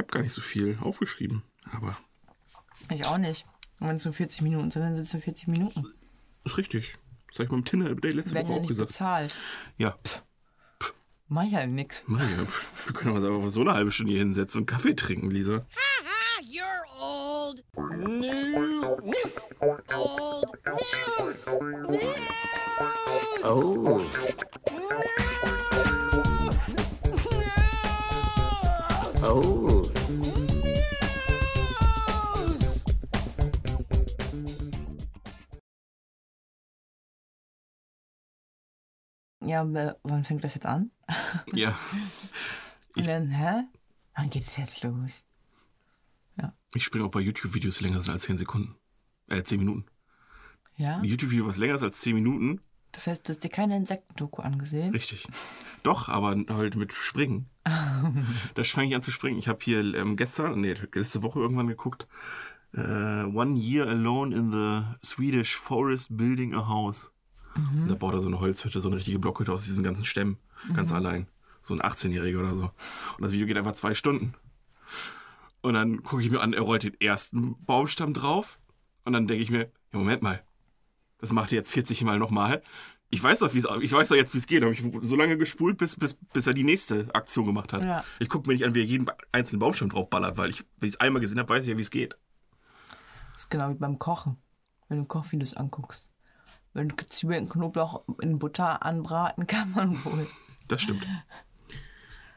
habe gar nicht so viel aufgeschrieben, aber Ich auch nicht. Und wenn es nur 40 Minuten sind, dann sind es nur 40 Minuten. ist richtig. Das habe ich beim Tinder Day letzte Woche ja auch nicht gesagt. bezahlt. Ja, Mach ich halt nix. Mann, ja. wir können uns aber so eine halbe Stunde hier hinsetzen und Kaffee trinken, Lisa. You're old. News. Old news. News. Oh. Ja, wann fängt das jetzt an? Ja, Und dann, hä? Wann geht es jetzt los? ich springe auch bei YouTube-Videos länger sind als 10 Sekunden. Äh, 10 Minuten. Ja? Ein YouTube-Video, was länger ist als 10 Minuten, Das heißt, du hast dir keine Insektendoku angesehen? richtig. Doch, aber halt mit Springen. da fange ich an zu springen. Ich habe hier ähm, gestern, nee, letzte Woche irgendwann geguckt, äh, One Year Alone in the Swedish Forest Building a House. Da baut er so eine Holzhütte, so eine richtige Blockhütte aus diesen ganzen Stämmen. Ganz allein. So ein 18-Jähriger oder so. Und das Video geht einfach zwei Stunden. Und dann gucke ich mir an, er rollt den ersten Baumstamm drauf. Und dann denke ich mir, ja, Moment mal. Das macht er jetzt 40 Mal nochmal. Ich weiß doch, wie es, ich weiß doch jetzt, wie es geht. Habe ich so lange gespult, bis, bis, bis er die nächste Aktion gemacht hat. Ja. Ich gucke mir nicht an, wie er jeden einzelnen Baumstamm draufballert, weil ich, wenn ich es einmal gesehen habe, weiß ich ja, wie es geht. Das ist genau wie beim Kochen. Wenn du Kochvideos anguckst. Wenn Zwiebeln, Knoblauch in Butter anbraten, kann man wohl. Das stimmt.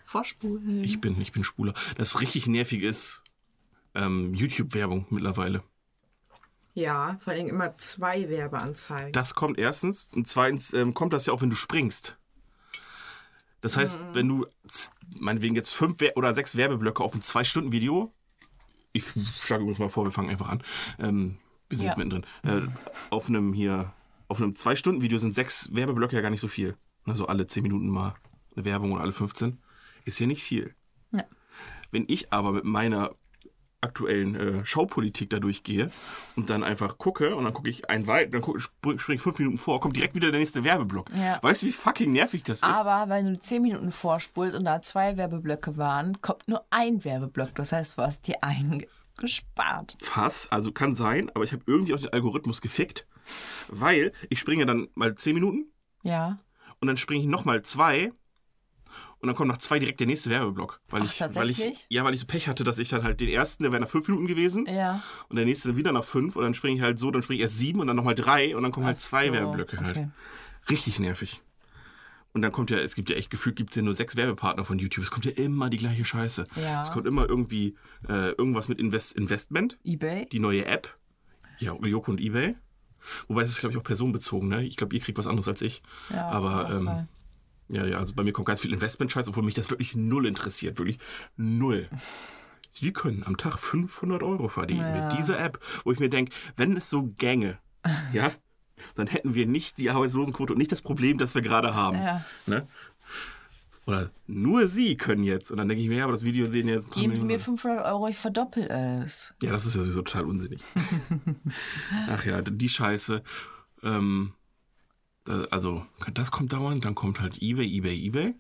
Vorspulen. Ich bin, ich bin Spuler. Das richtig nervig ist ähm, YouTube-Werbung mittlerweile. Ja, vor allem immer zwei Werbeanzeigen. Das kommt erstens und zweitens ähm, kommt das ja auch, wenn du springst. Das heißt, wenn du meinetwegen jetzt fünf Wer- oder sechs Werbeblöcke auf ein zwei-Stunden-Video, ich schlage übrigens mal vor, wir fangen einfach an, ähm, wir sind Ja. jetzt mittendrin, äh, auf einem hier, auf einem zwei-Stunden-Video sind sechs Werbeblöcke ja gar nicht so viel. Also alle zehn Minuten mal eine Werbung oder alle 15. Ist ja nicht viel. Ja. Wenn ich aber mit meiner aktuellen äh, Schaupolitik da durchgehe und dann einfach gucke und dann gucke ich ein weit, dann gucke, spring, spring ich fünf Minuten vor, kommt direkt wieder der nächste Werbeblock. Ja. Weißt du, wie fucking nervig das ist? Aber wenn du 10 Minuten vorspulst und da zwei Werbeblöcke waren, kommt nur ein Werbeblock. Das heißt, du hast dir einen ge- gespart. Fass, also kann sein, aber ich habe irgendwie auch den Algorithmus gefickt, weil ich springe dann mal zehn Minuten Ja. und dann springe ich nochmal zwei und dann kommt nach zwei direkt der nächste Werbeblock. Weil Ach, ich, weil ich, ja, weil ich so Pech hatte, dass ich dann halt den ersten, der wäre nach fünf Minuten gewesen Ja. und der nächste wieder nach fünf und dann springe ich halt so, dann springe ich erst sieben und dann nochmal drei und dann kommen halt Ach zwei so, Werbeblöcke halt. okay. Richtig nervig. Und dann kommt ja, es gibt ja echt gefühlt, gibt es ja nur sechs Werbepartner von YouTube. Es kommt ja immer die gleiche Scheiße. Ja. Es kommt immer irgendwie äh, irgendwas mit Invest Investment, Ebay? die neue App. Ja, Joko und Ebay. Wobei es ist, glaube ich, auch personenbezogen, ne? Ich glaube, ihr kriegt was anderes als ich. Ja, Aber ähm, ja, ja, also bei mir kommt ganz viel Investment-Scheiß, obwohl mich das wirklich null interessiert. Wirklich null. Sie können am Tag 500 Euro verdienen Ja. mit dieser App, wo ich mir denke, wenn es so gänge, ja, dann hätten wir nicht die Arbeitslosenquote und nicht das Problem, das wir gerade haben. Ja. Ne? Oder nur Sie können jetzt. Und dann denke ich mir, ja, aber das Video sehen jetzt. Geben Sie mir Millionen. 500 Euro, ich verdoppel es. Ja, das ist ja sowieso total unsinnig. Ach ja, die Scheiße. Ähm, also, das kommt dauernd, dann kommt halt eBay, eBay, eBay.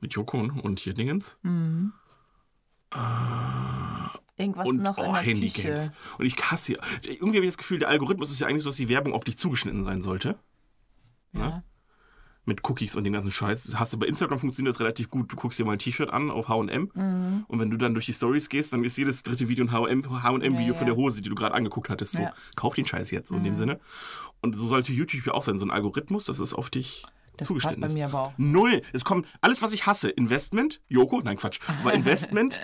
Mit Joko und, hier Dingens. Irgendwas und noch in oh, der Handygames. Küche. Und ich hasse. Irgendwie habe ich das Gefühl, der Algorithmus ist ja eigentlich so, dass die Werbung auf dich zugeschnitten sein sollte. Ja. Mit Cookies und dem ganzen Scheiß. Das hast du bei Instagram funktioniert das relativ gut. Du guckst dir mal ein T-Shirt an auf HM. Mhm. Und wenn du dann durch die Stories gehst, dann ist jedes dritte Video ein HM-Video Ja, von der Hose, die du gerade angeguckt hattest. So. Mhm. kauf den Scheiß jetzt, so in dem Sinne. Und so sollte YouTube ja auch sein. So ein Algorithmus, das ist auf dich Das zugeschnitten passt bei ist. mir aber auch. Null. Es kommt alles, was ich hasse. Investment, Joko, nein Quatsch, aber Investment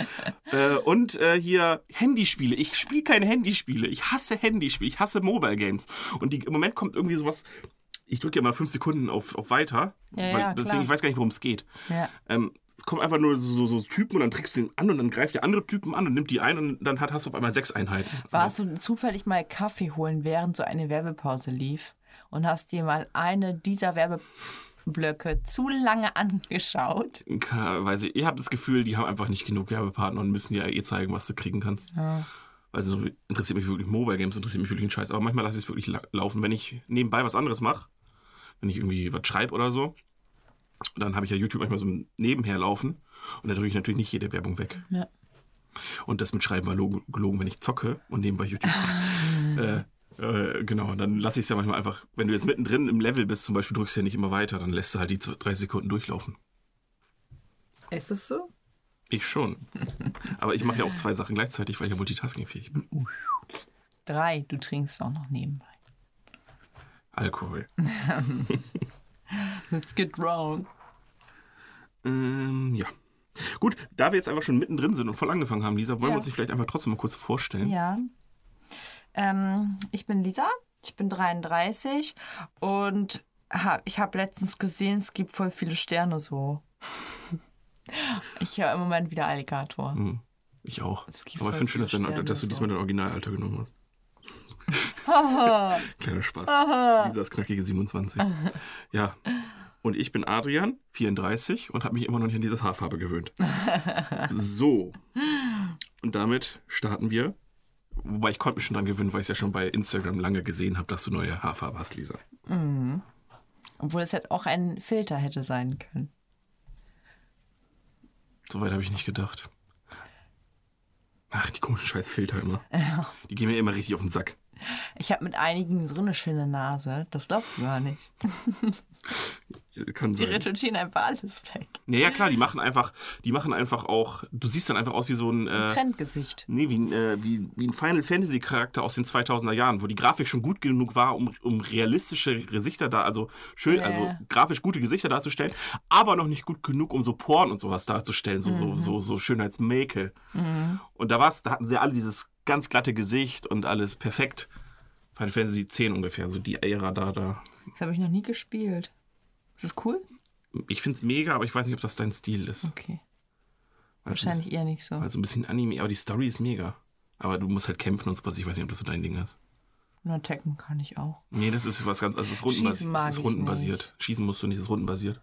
äh, und äh, hier Handyspiele. Ich spiele keine Handyspiele. Ich hasse Handyspiele. Ich hasse Mobile Games. Und die, im Moment kommt irgendwie sowas. Ich drücke ja mal fünf Sekunden auf, auf weiter, Ja, ja, deswegen klar. ich weiß gar nicht, worum es geht. Ja. Ähm, es kommen einfach nur so, so, so Typen und dann trägst du den an und dann greift der andere Typen an und nimmt die ein und dann hat, hast du auf einmal sechs Einheiten. Warst du zufällig mal Kaffee holen, während so eine Werbepause lief? Und hast dir mal eine dieser Werbeblöcke zu lange angeschaut? Weiß ich, ich habe das Gefühl, die haben einfach nicht genug Werbepartner und müssen dir eh zeigen, was du kriegen kannst. Also so interessiert mich wirklich Mobile Games, interessiert mich wirklich ein Scheiß. Aber manchmal lasse ich es wirklich la laufen. Wenn ich nebenbei was anderes mache, wenn ich irgendwie was schreibe oder so, dann habe ich ja YouTube manchmal so nebenher laufen und da drücke ich natürlich nicht jede Werbung weg. Ja. Und das mit Schreiben war logen, gelogen, wenn ich zocke und nebenbei YouTube. äh, äh, genau, dann lasse ich es ja manchmal einfach, wenn du jetzt mittendrin im Level bist, zum Beispiel drückst du ja nicht immer weiter, dann lässt du halt die 30 Sekunden durchlaufen. Ist es so? Ich schon. Aber ich mache ja auch zwei Sachen gleichzeitig, weil ich ja multitaskingfähig bin. Drei, du trinkst auch noch nebenbei. Alkohol. Let's get wrong. Ähm, ja. Gut, da wir jetzt einfach schon mittendrin sind und voll angefangen haben, Lisa, wollen Ja. wir uns vielleicht einfach trotzdem mal kurz vorstellen? Ja. Ähm, ich bin Lisa, ich bin 33 und hab, ich habe letztens gesehen, es gibt voll viele Sterne so. Ich höre im Moment wieder Alligator. Hm, Ich auch. Aber ich finde schön, dass, Sterne dass du diesmal dein Originalalter genommen hast. Kleiner Spaß. Lisa ist knackige 27. Ja. Und ich bin Adrian, 34 und habe mich immer noch nicht an diese Haarfarbe gewöhnt. So. Und damit starten wir. Wobei ich konnte mich schon dran gewöhnen, weil ich es ja schon bei Instagram lange gesehen habe, dass du neue Haarfarbe hast, Lisa. Obwohl es halt auch ein Filter hätte sein können. Soweit habe ich nicht gedacht. Ach, die komischen scheiß Filter immer. Die gehen mir immer richtig auf den Sack. Ich habe mit einigen so eine schöne Nase, das glaubst du gar nicht. Kann Die sein. retuschieren einfach alles weg. Naja, klar, die machen einfach, die machen einfach auch, du siehst dann einfach aus wie so ein, äh, Trendgesicht. nee, wie, ein, äh, wie, wie ein Final Fantasy Charakter aus den 2000er Jahren, wo die Grafik schon gut genug war, um, um realistische Gesichter da, also schön, Ja. also grafisch gute Gesichter darzustellen, aber noch nicht gut genug, um so Porn und sowas darzustellen, so, so, so, so Schönheitsmakel. Und da war's, da hatten sie alle dieses ganz glatte Gesicht und alles perfekt. Final Fantasy 10 ungefähr, so die Ära da, da. Das habe ich noch nie gespielt. Ist das cool? Ich find's mega, aber ich weiß nicht, ob das dein Stil ist. Okay. Wahrscheinlich eher nicht so. Also ein bisschen Anime, aber die Story ist mega. Aber du musst halt kämpfen und sowas. Ich weiß nicht, ob das so dein Ding ist. Nur Tekken kann ich auch. Nee, das ist was ganz, also es ist rundenbasiert. Es ist rundenbasiert. Schießen musst du nicht, es ist rundenbasiert.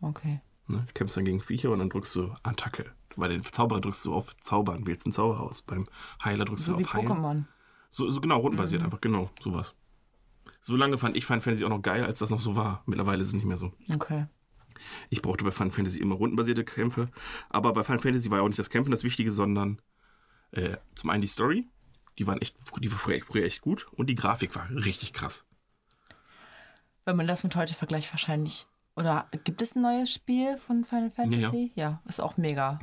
Okay. Ne? Du kämpfst dann gegen Viecher und dann drückst du Attacke. Bei den Zauberer drückst du auf Zaubern, wählst einen Zauber aus. Beim Heiler drückst So du auf Heilen. Pokémon. So, so genau, rundenbasiert Mhm. einfach, genau, sowas. So lange fand ich Final Fantasy auch noch geil, als das noch so war. Mittlerweile ist es nicht mehr so. Okay. Ich brauchte bei Final Fantasy immer rundenbasierte Kämpfe. Aber bei Final Fantasy war ja auch nicht das Kämpfen das Wichtige, sondern äh, zum einen die Story. Die, waren echt, die war früher, früher echt gut. Und die Grafik war richtig krass. Wenn man das mit heute vergleicht, wahrscheinlich. Oder gibt es ein neues Spiel von Final Fantasy? Ja, ist auch mega.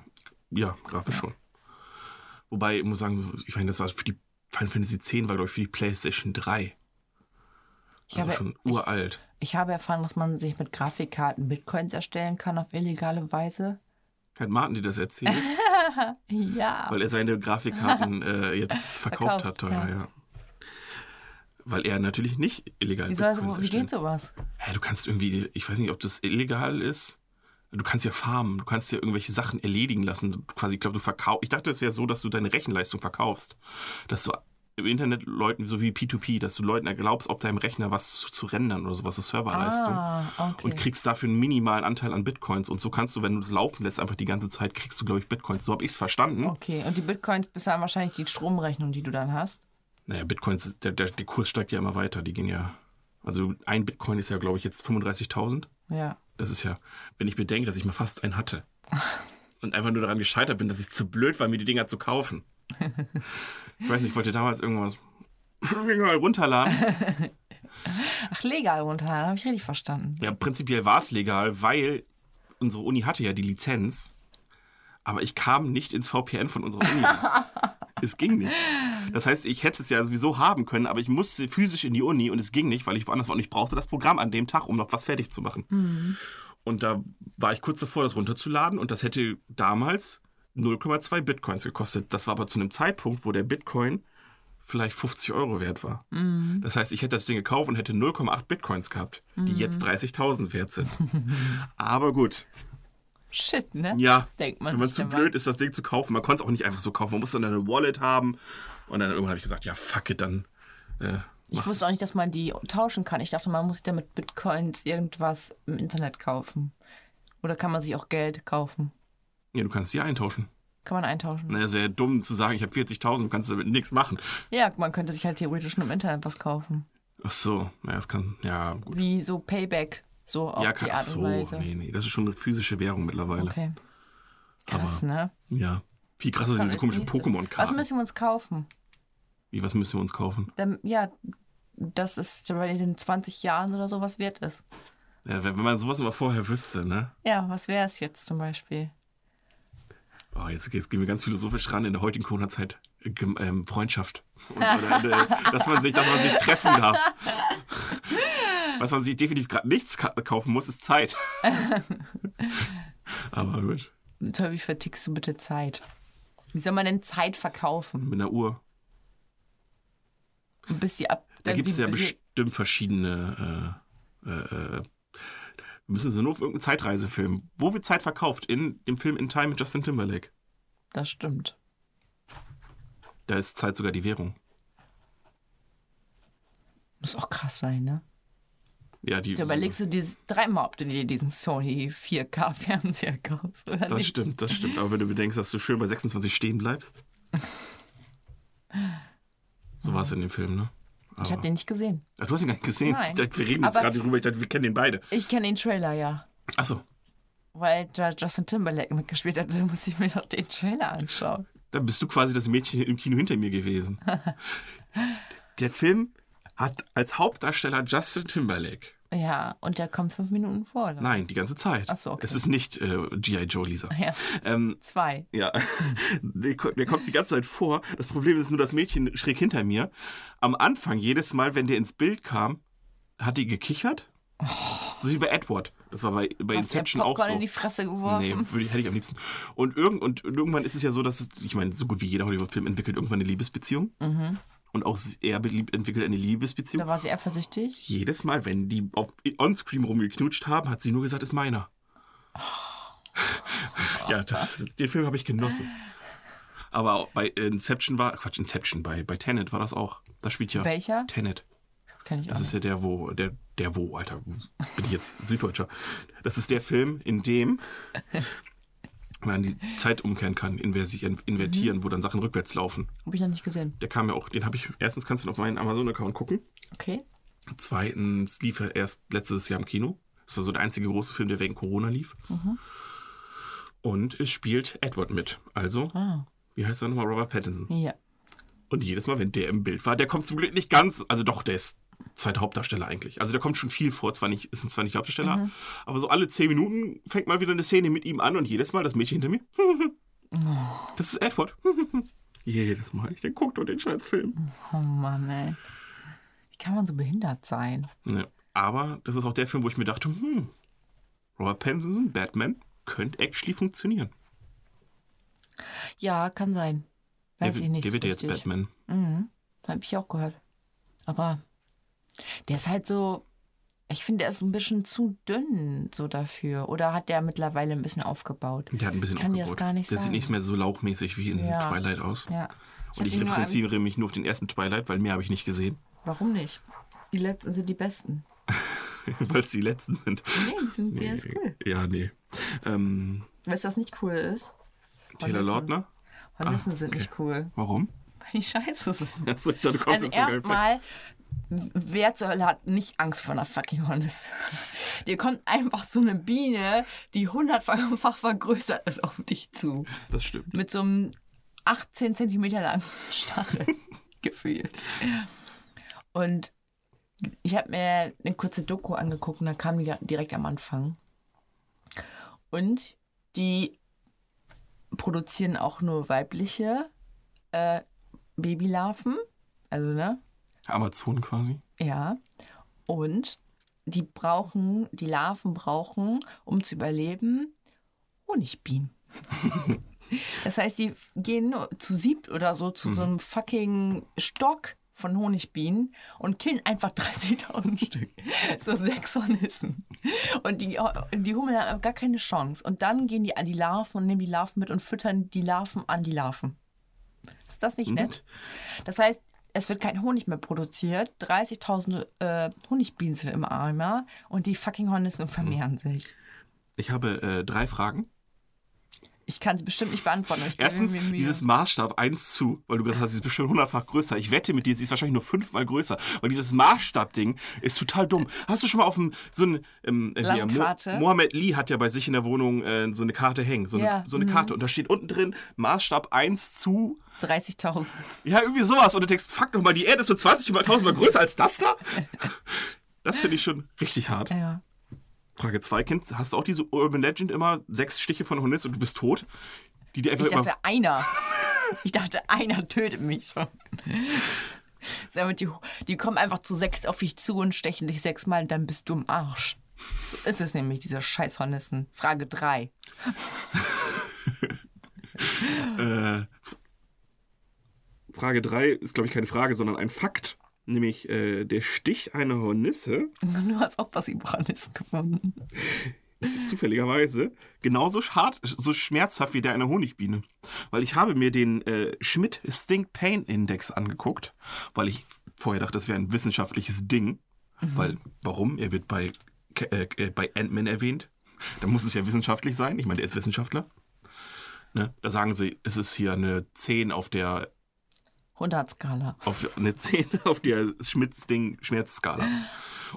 Ja, grafisch schon. Wobei, ich muss sagen, ich meine, das war für die Final Fantasy 10 war, glaube ich, für die PlayStation 3. Ich Also habe, schon ich, uralt. ich habe erfahren, dass man sich mit Grafikkarten Bitcoins erstellen kann auf illegale Weise. Hat Martin dir das erzählt? Ja. weil er seine Grafikkarten äh, jetzt verkauft, Verkauft, hat teuer, ja. ja. Weil er natürlich nicht illegal Wie, soll, Bitcoins wie geht sowas? Ja, du kannst irgendwie, ich weiß nicht, ob das illegal ist. Du kannst ja farmen, du kannst ja irgendwelche Sachen erledigen lassen. Du, quasi, ich glaube, du verkaufst. Ich dachte, es wäre so, dass du deine Rechenleistung verkaufst. Dass du im Internet Leuten, so wie P2P, dass du Leuten erlaubst, auf deinem Rechner was zu, zu rendern oder sowas, so Serverleistung. Ah, okay. Und kriegst dafür einen minimalen Anteil an Bitcoins. Und so kannst du, wenn du das laufen lässt, einfach die ganze Zeit, kriegst du, glaube ich, Bitcoins. So habe ich es verstanden. okay, und die Bitcoins bezahlen wahrscheinlich die Stromrechnung, die du dann hast. Naja, Bitcoins, der, der, der Kurs steigt ja immer weiter. Die gehen ja. Also ein Bitcoin ist ja, glaube ich, jetzt 35.000. Ja. Das ist ja, wenn ich bedenke, dass ich mal fast einen hatte. Und einfach nur daran gescheitert bin, dass ich zu blöd war, mir die Dinger zu kaufen. Ich weiß nicht, ich wollte damals irgendwas runterladen. Ach, legal runterladen, habe ich richtig verstanden. Ja, prinzipiell war es legal, weil unsere Uni hatte ja die Lizenz. Aber ich kam nicht ins VPN von unserer Uni. es ging nicht. Das heißt, ich hätte es ja sowieso haben können, aber ich musste physisch in die Uni und es ging nicht, weil ich woanders war und ich brauchte das Programm an dem Tag, um noch was fertig zu machen. Und da war ich kurz davor, das runterzuladen und das hätte damals 0,2 Bitcoins gekostet. Das war aber zu einem Zeitpunkt, wo der Bitcoin vielleicht 50 Euro wert war. Das heißt, ich hätte das Ding gekauft und hätte 0,8 Bitcoins gehabt, die jetzt 30.000 wert sind. aber gut, Shit, ne? ja, Denkt man wenn man zu blöd ist, das Ding zu kaufen, man konnte es auch nicht einfach so kaufen. Man musste dann eine Wallet haben und dann irgendwann habe ich gesagt, ja, fuck it, dann äh, Ich wusste auch nicht, dass man die tauschen kann. Ich dachte, man muss sich damit Bitcoins irgendwas im Internet kaufen. Oder kann man sich auch Geld kaufen? Ja, du kannst sie eintauschen. Kann man eintauschen? Na, ist ja dumm zu sagen, ich habe 40.000, du kannst damit nichts machen. Ja, man könnte sich halt theoretisch nur im Internet was kaufen. Ach so, naja, das kann, ja, gut. Wie so Payback. So auf ja, die Art so, und Weise. nee, nee, das ist schon eine physische Währung mittlerweile. Okay. Krass, ne? Ja, Viel krasser sind diese komischen nächstes. Was Pokémon-Karten. müssen wir uns kaufen? Wie, was müssen wir uns kaufen? Dann, ja, das ist den 20 Jahren oder so was wert ist. Ja, wenn, man sowas immer vorher wüsste, ne? Ja, was wäre es jetzt zum Beispiel? Oh, jetzt, jetzt gehen wir ganz philosophisch ran in der heutigen Corona-Zeit. äh, Ähm, Freundschaft. Und, äh, dass, man sich, dass man sich treffen darf. Was man sich definitiv gerade nichts ka kaufen muss, ist Zeit. Aber gut, Toll, wie vertickst du bitte Zeit? Wie soll man denn Zeit verkaufen? mit einer Uhr. Bis sie ab. Da äh, gibt es ja bestimmt verschiedene. Äh, äh, äh, wir müssen sie nur auf irgendeinen Zeitreisefilm. Wo wird Zeit verkauft? In dem Film In Time mit Justin Timberlake. Das stimmt. Da ist Zeit sogar die Währung. Muss auch krass sein, ne? Ja, die. Da überlegst du dir dreimal, ob du dir diesen Sony 4K-Fernseher kaufst oder Das nicht. stimmt, das stimmt. Aber wenn du bedenkst, dass du schön bei 26 stehen bleibst. So war es in dem Film, ne? Ich habe den nicht gesehen. Ach, du hast ihn gar nicht gesehen. Nein. Dachte, wir reden jetzt Aber- gerade drüber. Ich dachte, wir kennen den beide. Ich kenne den Trailer ja. Achso, Weil da Justin Timberlake mitgespielt hat, dann muss ich mir doch den Trailer anschauen. dann bist du quasi das Mädchen im Kino hinter mir gewesen. Der Film hat als Hauptdarsteller Justin Timberlake. Ja, und der kommt fünf Minuten vor. Oder? Nein, die ganze Zeit. Ach so, okay. Es ist nicht äh, G.I. Joe, Lisa. Ja, Ähm, zwei. Ja, der, ko- der kommt die ganze Zeit vor. Das Problem ist nur das Mädchen schräg hinter mir. Am Anfang, jedes Mal, wenn der ins Bild kam, hat die gekichert. So wie bei Edward. Das war bei, bei Hast Inception auch so. in die Fresse geworfen? Nee, würde hätte ich am liebsten. Und, irgend, und irgendwann ist es ja so, dass es, ich meine, so gut wie jeder Hollywood-Film entwickelt irgendwann eine Liebesbeziehung. Und auch er entwickelt eine Liebesbeziehung. Da war sie eifersüchtig. Jedes Mal, wenn die auf Onscreen rumgeknutscht haben, hat sie nur gesagt, ist meiner. ja, das, den Film habe ich genossen. Aber bei Inception war, Quatsch, Inception, bei, bei Tenet war das auch. Da spielt ja Welcher? Tenet. Kenn ich auch Das ist ja der, wo, der, der wo, Alter, bin ich jetzt Süddeutscher. Das ist der Film, in dem man die Zeit umkehren kann, inversi- invertieren, wo dann Sachen rückwärts laufen. Habe ich noch nicht gesehen. Der kam ja auch, den habe ich, erstens kannst du auf meinen Amazon-Account gucken. Okay. Zweitens lief er erst letztes Jahr im Kino. Das war so der einzige große Film, der wegen Corona lief. Und es spielt Edward mit. Also, Ah. wie heißt er nochmal? Robert Pattinson. Ja. Und jedes Mal, wenn der im Bild war, der kommt zum Glück nicht ganz, also doch, der ist zweiter Hauptdarsteller eigentlich. Also der kommt schon viel vor, zwar nicht, ist zwar nicht Hauptdarsteller, aber so alle zehn Minuten fängt mal wieder eine Szene mit ihm an und jedes Mal das Mädchen hinter mir. Das ist Edward. jedes Mal. Ich denke, guck doch den scheiß Film. Oh Mann, ey. Wie kann man so behindert sein? Ja. Aber das ist auch der Film, wo ich mir dachte, hm, Robert Pattinson, Batman, könnte actually funktionieren. Ja, kann sein. Weiß der, ich nicht. der so wird ja jetzt richtig. Batman. Mhm. Habe ich auch gehört. Aber der ist halt so. Ich finde, der ist ein bisschen zu dünn so dafür. Oder hat der mittlerweile ein bisschen aufgebaut? Der hat ein bisschen Kann dir aufgebaut. das gar nicht der sagen. sieht nicht mehr so lauchmäßig wie in Ja. Twilight aus. Ja. Und ich ihn nur referenziere mich nur auf den ersten Twilight, weil mehr habe ich nicht gesehen. Warum nicht? Die letzten sind die besten. weil es die letzten sind. Nee, die sind die ist cool. Ja, nee. Ähm, Weißt du, was nicht cool ist? Taylor. Lautner? Hornissen Ah, sind okay. nicht cool. Warum? Weil die scheiße sind. Achso, ich dachte, du kommst Also erstmal, wer zur Hölle hat nicht Angst vor einer fucking Horniss? Dir kommt einfach so eine Biene, die hundertfach vergrößert ist, auf dich zu. Das stimmt. Mit so einem 18 Zentimeter langen Stachel gefühlt. Und ich habe mir eine kurze Doku angeguckt und da kam die direkt am Anfang. Und die produzieren auch nur weibliche äh, Babylarven. Also, ne? Amazon quasi. Ja. Und die brauchen, die Larven brauchen, um zu überleben, Honigbienen. das heißt, die gehen zu siebt oder so zu so einem fucking Stock von Honigbienen und killen einfach 30.000 Stück. So sechs Hornissen. Und die, die Hummeln haben gar keine Chance. Und dann gehen die an die Larven und nehmen die Larven mit und füttern die Larven an die Larven. Ist das nicht nett? Das heißt, es wird kein Honig mehr produziert. 30.000 äh, Honigbienen sind im Eimer und die fucking Hornissen vermehren sich. Ich habe äh, drei Fragen. Ich kann sie bestimmt nicht beantworten. Erstens, dieses Maßstab 1 zu, weil du gesagt hast, sie ist bestimmt hundertfach größer. Ich wette mit dir, sie ist wahrscheinlich nur fünfmal größer. Weil dieses Maßstab-Ding ist total dumm. Hast du schon mal auf dem, so ein, ähm, äh, Mo? Mohammed Lee hat ja bei sich in der Wohnung äh, so eine Karte hängen. So eine, Ja, so eine Karte. Und da steht unten drin, Maßstab 1 zu, 30.000. ja, irgendwie sowas. Und du denkst, fuck nochmal, die Erde ist so 20 mal 1000 mal größer als das da? Das finde ich schon richtig hart. Ja. Frage 2, kennst, hast du auch diese Urban Legend immer, sechs Stiche von Hornets und du bist tot? Die dir einfach Ich dachte, einer. Ich dachte, einer tötet mich schon. Die, die kommen einfach zu sechs auf dich zu und stechen dich sechsmal und dann bist du im Arsch. So ist es nämlich, diese Scheißhornissen. Frage 3. Äh, Frage 3 ist, glaube ich, keine Frage, sondern ein Fakt. Nämlich äh, der Stich einer Hornisse Du hast auch was über Hornissen gefunden. ist zufälligerweise genauso hart, so schmerzhaft wie der einer Honigbiene. Weil ich habe mir den äh, Schmidt Stink Pain Index angeguckt, weil ich vorher dachte, das wäre ein wissenschaftliches Ding. Weil, warum? Er wird bei, äh, äh, bei Ant-Man erwähnt. Da muss es ja wissenschaftlich sein. Ich meine, der ist Wissenschaftler. Ne? Da sagen sie, es ist hier eine 10 auf der 100-Skala. auf eine 10 auf der Schmitz-Ding Schmerzskala.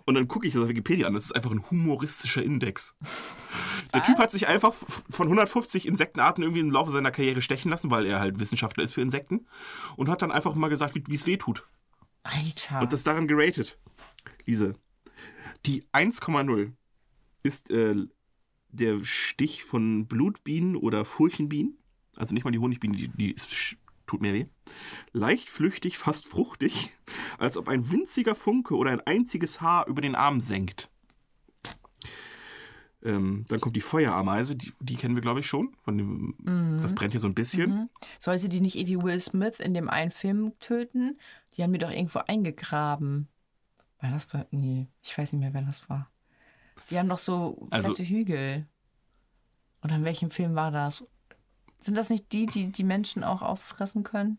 Und dann gucke ich das auf Wikipedia an. Das ist einfach ein humoristischer Index. Der Typ hat sich einfach von 150 Insektenarten irgendwie im Laufe seiner Karriere stechen lassen, weil er halt Wissenschaftler ist für Insekten. Und hat dann einfach mal gesagt, wie es weh tut. Alter. Und das daran geratet. Lise. Die 1,0 ist äh, der Stich von Blutbienen oder Furchenbienen. Also nicht mal die Honigbienen, die, die ist, tut mir weh. Leicht flüchtig, fast fruchtig, als ob ein winziger Funke oder ein einziges Haar über den Arm senkt. Ähm, dann kommt die Feuerameise, die, die kennen wir, glaube ich, schon. Von dem, Das brennt hier so ein bisschen. Soll sie die nicht wie Will Smith in dem einen Film töten? Die haben die doch irgendwo eingegraben. War das bei. Nee, ich weiß nicht mehr, wer das war. Die haben doch so Also- fette Hügel. Oder in welchem Film war das? Sind das nicht die, die die Menschen auch auffressen können?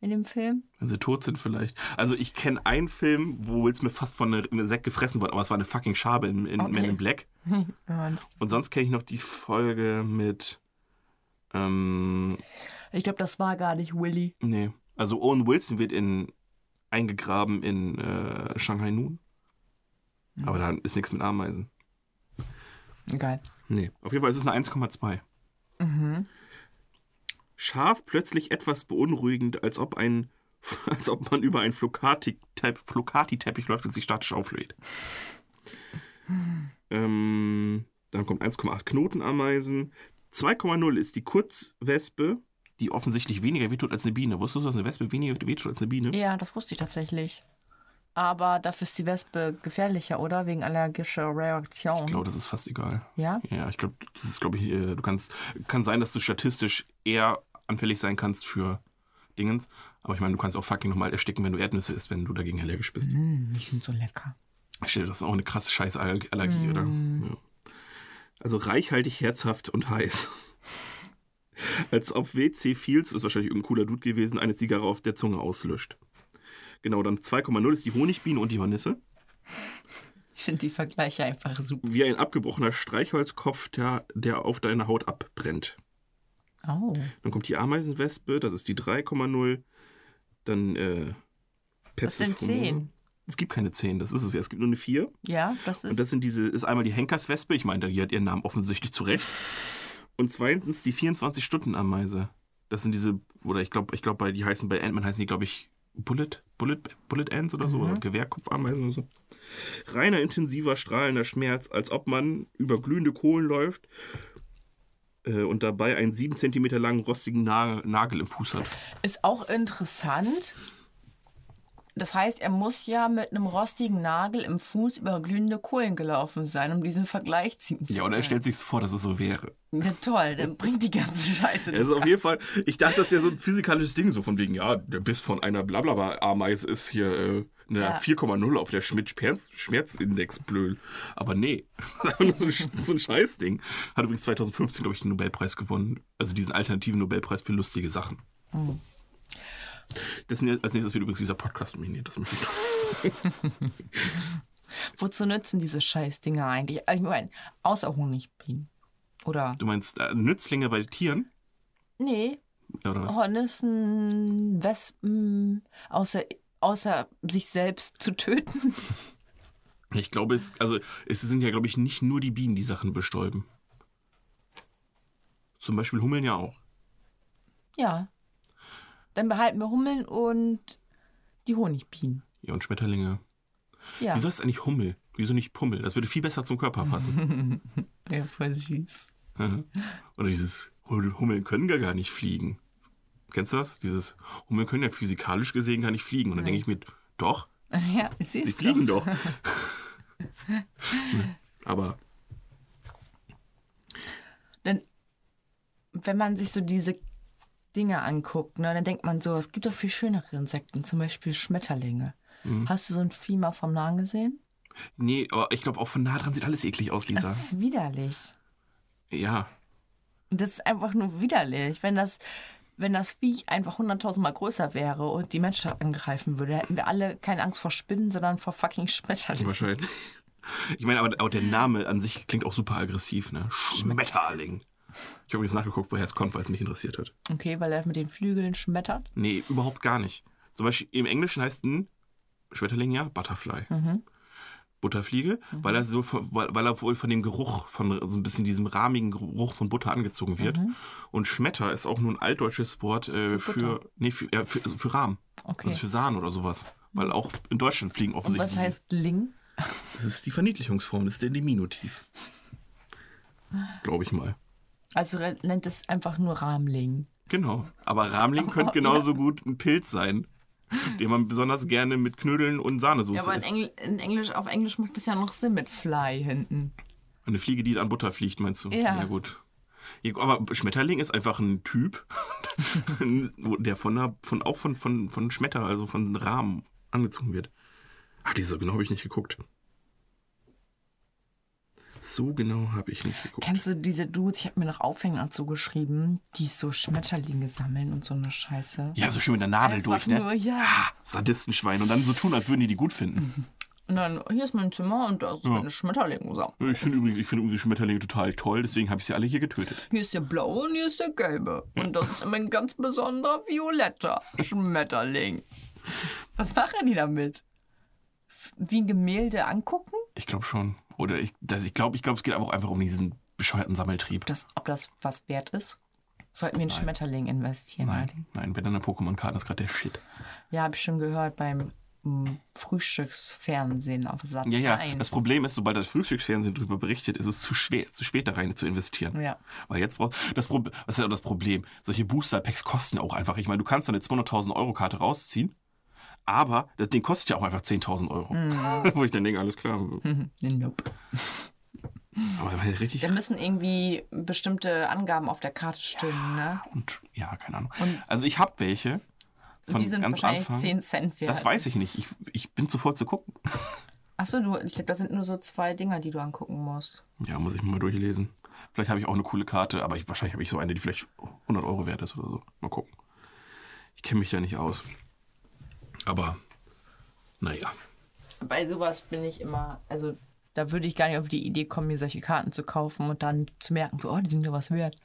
In dem Film? Wenn sie tot sind vielleicht. Also ich kenne einen Film, wo Will Smith fast von einer Sekt gefressen wurde, aber es war eine fucking Schabe in, in Okay. Men in Black. Und sonst kenne ich noch die Folge mit, ähm, Ich glaube, das war gar nicht Willy. nee, also Owen Wilson wird in, eingegraben in äh, Shanghai Noon. Aber da ist nichts mit Ameisen. Geil. Nee, auf jeden Fall ist es eine 1,2. Scharf, plötzlich etwas beunruhigend, als ob ein, als ob man über einen Flocati-Teppich Flocati läuft und sich statisch auflädt. ähm, dann kommt 1,8 Knotenameisen. 2,0 ist die Kurzwespe, die offensichtlich weniger wehtut als eine Biene. Wusstest du, dass eine Wespe weniger wehtut als eine Biene? Ja, das wusste ich tatsächlich. Aber dafür ist die Wespe gefährlicher, oder? Wegen allergischer Reaktionen. Ich glaube, das ist fast egal. Ja? Ja, ich glaube, das ist, glaube ich, äh, du kannst, kann sein, dass du statistisch eher anfällig sein kannst für Dingens. Aber ich meine, du kannst auch fucking nochmal ersticken, wenn du Erdnüsse isst, wenn du dagegen allergisch bist. Mm, die sind so lecker. Ich stelle, das ist auch eine krasse Scheißallergie, oder? Ja. Also reichhaltig, herzhaft und heiß. Als ob WC Fields, ist wahrscheinlich irgendein cooler Dude gewesen, eine Zigarre auf der Zunge auslöscht. Genau, dann 2,0 ist die Honigbiene und die Hornisse. Ich finde die Vergleiche einfach super. Wie ein abgebrochener Streichholzkopf, der, der auf deiner Haut abbrennt. Oh. Dann kommt die Ameisenwespe, das ist die 3,0. Dann äh, Was sind Pepsifumor. 10? Es gibt keine 10, das ist es ja. Es gibt nur eine 4. Ja, das ist. Und das sind diese, ist einmal die Henkerswespe, ich meine, die hat ihren Namen offensichtlich zurecht. Und zweitens die 24-Stunden-Ameise. Das sind diese, oder ich glaube, ich glaube, bei die heißen bei Ant-Man heißen die, glaube ich, Bullet, Bullet, Bullet Ants oder so, oder Gewehrkopfameisen oder so. Reiner, intensiver, strahlender Schmerz, als ob man über glühende Kohlen läuft äh, und dabei einen 7 cm langen rostigen Nagel, Nagel im Fuß hat. ist auch interessant. Das heißt, er muss ja mit einem rostigen Nagel im Fuß über glühende Kohlen gelaufen sein, um diesen Vergleich ziehen zu Ja, und er können. stellt sich vor, dass es so wäre. Ja, toll, dann bringt die ganze Scheiße. Also auf jeden Fall, ich dachte, das wäre so ein physikalisches Ding, so von wegen, ja, der Biss von einer Blablabla-Ameise ist hier äh, eine Ja. 4,0 auf der Schmidt-Schmerzindex blöd. Aber nee, so, ein- so ein Scheißding. Hat übrigens 2015, glaube ich, den Nobelpreis gewonnen. Also diesen alternativen Nobelpreis für lustige Sachen. Das sind jetzt, als nächstes wird übrigens dieser Podcast nominiert. Das möchte ich Wozu nützen diese Scheißdinger eigentlich? Ich meine, außer Honigbienen. Oder? Du meinst äh, Nützlinge bei Tieren? Nee, Ja, oder was? Hornissen, Wespen, außer, außer sich selbst zu töten. Ich glaube, es, also, es sind ja, glaube ich, nicht nur die Bienen, die Sachen bestäuben. Zum Beispiel Hummeln ja auch. Ja. Dann behalten wir Hummeln und die Honigbienen. Ja, und Schmetterlinge. Ja. Wieso ist es eigentlich Hummel? Wieso nicht Pummel? Das würde viel besser zum Körper passen. Ja, ist voll süß. Oder dieses Hum- Hummeln können gar nicht fliegen. Kennst du das? Dieses Hummeln können ja physikalisch gesehen gar nicht fliegen. Und dann denke ich mir, doch, Ja, sie fliegen doch. Aber Denn wenn man sich so diese Dinge anguckt, ne, dann denkt man so, es gibt doch viel schönere Insekten, zum Beispiel Schmetterlinge. Mhm. Hast du so ein Vieh mal vom Nahen gesehen? nee, aber ich glaube auch von nah dran sieht alles eklig aus, Lisa. Das ist widerlich. Ja, Und das ist einfach nur widerlich. Wenn das, wenn das Viech einfach hunderttausendmal größer wäre und die Menschheit angreifen würde, hätten wir alle keine Angst vor Spinnen, sondern vor fucking Schmetterlingen. wahrscheinlich. Ich meine, aber auch der Name an sich klingt auch super aggressiv, ne? Schmetterling. Ich habe jetzt nachgeguckt, woher es kommt, weil es mich interessiert hat. Okay, weil er mit den Flügeln schmettert. Nee, überhaupt gar nicht. Zum Beispiel im Englischen heißt ein Schmetterling ja Butterfly. Butterfliege, weil er so weil, weil er wohl von dem Geruch, von so ein bisschen diesem rahmigen Geruch von Butter angezogen wird. Und Schmetter ist auch nur ein altdeutsches Wort äh, Für für, nee, für, ja, für, also für Rahm. Okay. Also für Sahne oder sowas. Weil auch in Deutschland fliegen Und offensichtlich. was heißt Ling? Das ist die Verniedlichungsform, das ist der Diminutiv. Glaube ich mal. Also nennt es einfach nur Rahmling. Genau. Aber Rahmling könnte genauso gut ein Pilz sein, den man besonders gerne mit Knödeln und Sahnesoße Ja, aber in. Engl in Englisch, auf Englisch macht das ja noch Sinn mit Fly hinten. Eine Fliege, die an Butter fliegt, meinst du? Ja. Ja, gut. Aber Schmetterling ist einfach ein Typ, der von, einer, von auch von, von, von Schmetter, also von Rahmen angezogen wird. Ach, diese genau habe ich nicht geguckt. So genau habe ich nicht geguckt. Kennst du diese Dudes? Ich habe mir noch Aufhänger dazu geschrieben, die so Schmetterlinge sammeln und so eine Scheiße. Ja, so schön mit der Nadel Einfach durch, ne? nur, ja. Ah, Sadistenschwein. Und dann so tun, als würden die die gut finden. Und dann, hier ist mein Zimmer und da ist meine Schmetterlinge. Ich finde übrigens, ich finde übrigens Schmetterlinge total toll, deswegen habe ich sie alle hier getötet. Hier ist der blaue und hier ist der gelbe. Und das ist immer ein ganz besonderer violetter Schmetterling. Was machen die damit? Wie ein Gemälde angucken? Ich glaube schon. Oder ich glaube, ich glaube, ich glaub, es geht aber auch einfach um diesen bescheuerten Sammeltrieb. Das, ob das was wert ist? Sollten wir in Schmetterling investieren? Nein, Adi? nein, wenn dann eine Pokémon-Karte ist gerade der Shit. Ja, habe ich schon gehört beim mm, Frühstücksfernsehen auf Sat Ja, ja. 1. Das Problem ist, sobald das Frühstücksfernsehen darüber berichtet, ist es zu schwer, zu spät da rein zu investieren. Ja. Weil jetzt braucht das Problem, was ist ja auch das Problem? Solche Booster-Packs kosten auch einfach. Ich meine, du kannst da eine 200.000 Euro Karte rausziehen, aber das Ding kostet ja auch einfach 10.000 Euro. Wo ich dann denke, alles klar. Mhm. Nope. Aber richtig. Da müssen irgendwie bestimmte Angaben auf der Karte stimmen, ne? Und ja, keine Ahnung. also ich habe welche. Von Die sind ganz wahrscheinlich Anfang. 10 Cent wert. Das weiß ich nicht. Ich, ich bin zu voll zu gucken. Achso, du, ich glaube, da sind nur so zwei Dinger, die du angucken musst. Ja, muss ich mal durchlesen. Vielleicht habe ich auch eine coole Karte, aber ich, wahrscheinlich habe ich so eine, die vielleicht 100 Euro wert ist oder so. Mal gucken. Ich kenne mich ja nicht aus. Aber, naja. Bei sowas bin ich immer, also da würde ich gar nicht auf die Idee kommen, mir solche Karten zu kaufen und dann zu merken, so, oh, die sind ja was wert.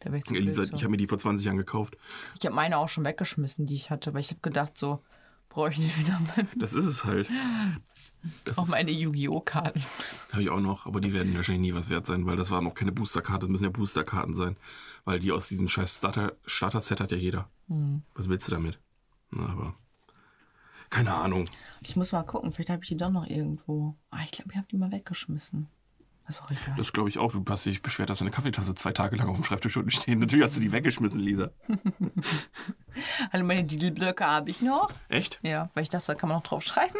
Da wäre ich blöd Elisa, so. ich habe mir die vor 20 Jahren gekauft. Ich habe meine auch schon weggeschmissen, die ich hatte, aber ich habe gedacht, so, brauche ich nicht wieder mal Das ist es halt. Das auch meine Yu-Gi-Oh! Karten. habe ich auch noch, aber die werden wahrscheinlich nie was wert sein, weil das waren noch keine Boosterkarten. Das müssen ja Boosterkarten sein. Weil die aus diesem scheiß Starter- Starter-Set hat ja jeder. Hm. Was willst du damit? Na, aber. Keine Ahnung. Ich muss mal gucken, vielleicht habe ich die doch noch irgendwo. Ah, ich glaube, ich habe die mal weggeschmissen. Egal. Das glaube ich auch. Du hast dich beschwert, dass deine Kaffeetasse zwei Tage lang auf dem Schreibtisch unten stehen. Natürlich hast du die weggeschmissen, Lisa. Alle meine Titelblöcke habe ich noch. Echt? Ja, weil ich dachte, da kann man noch drauf schreiben.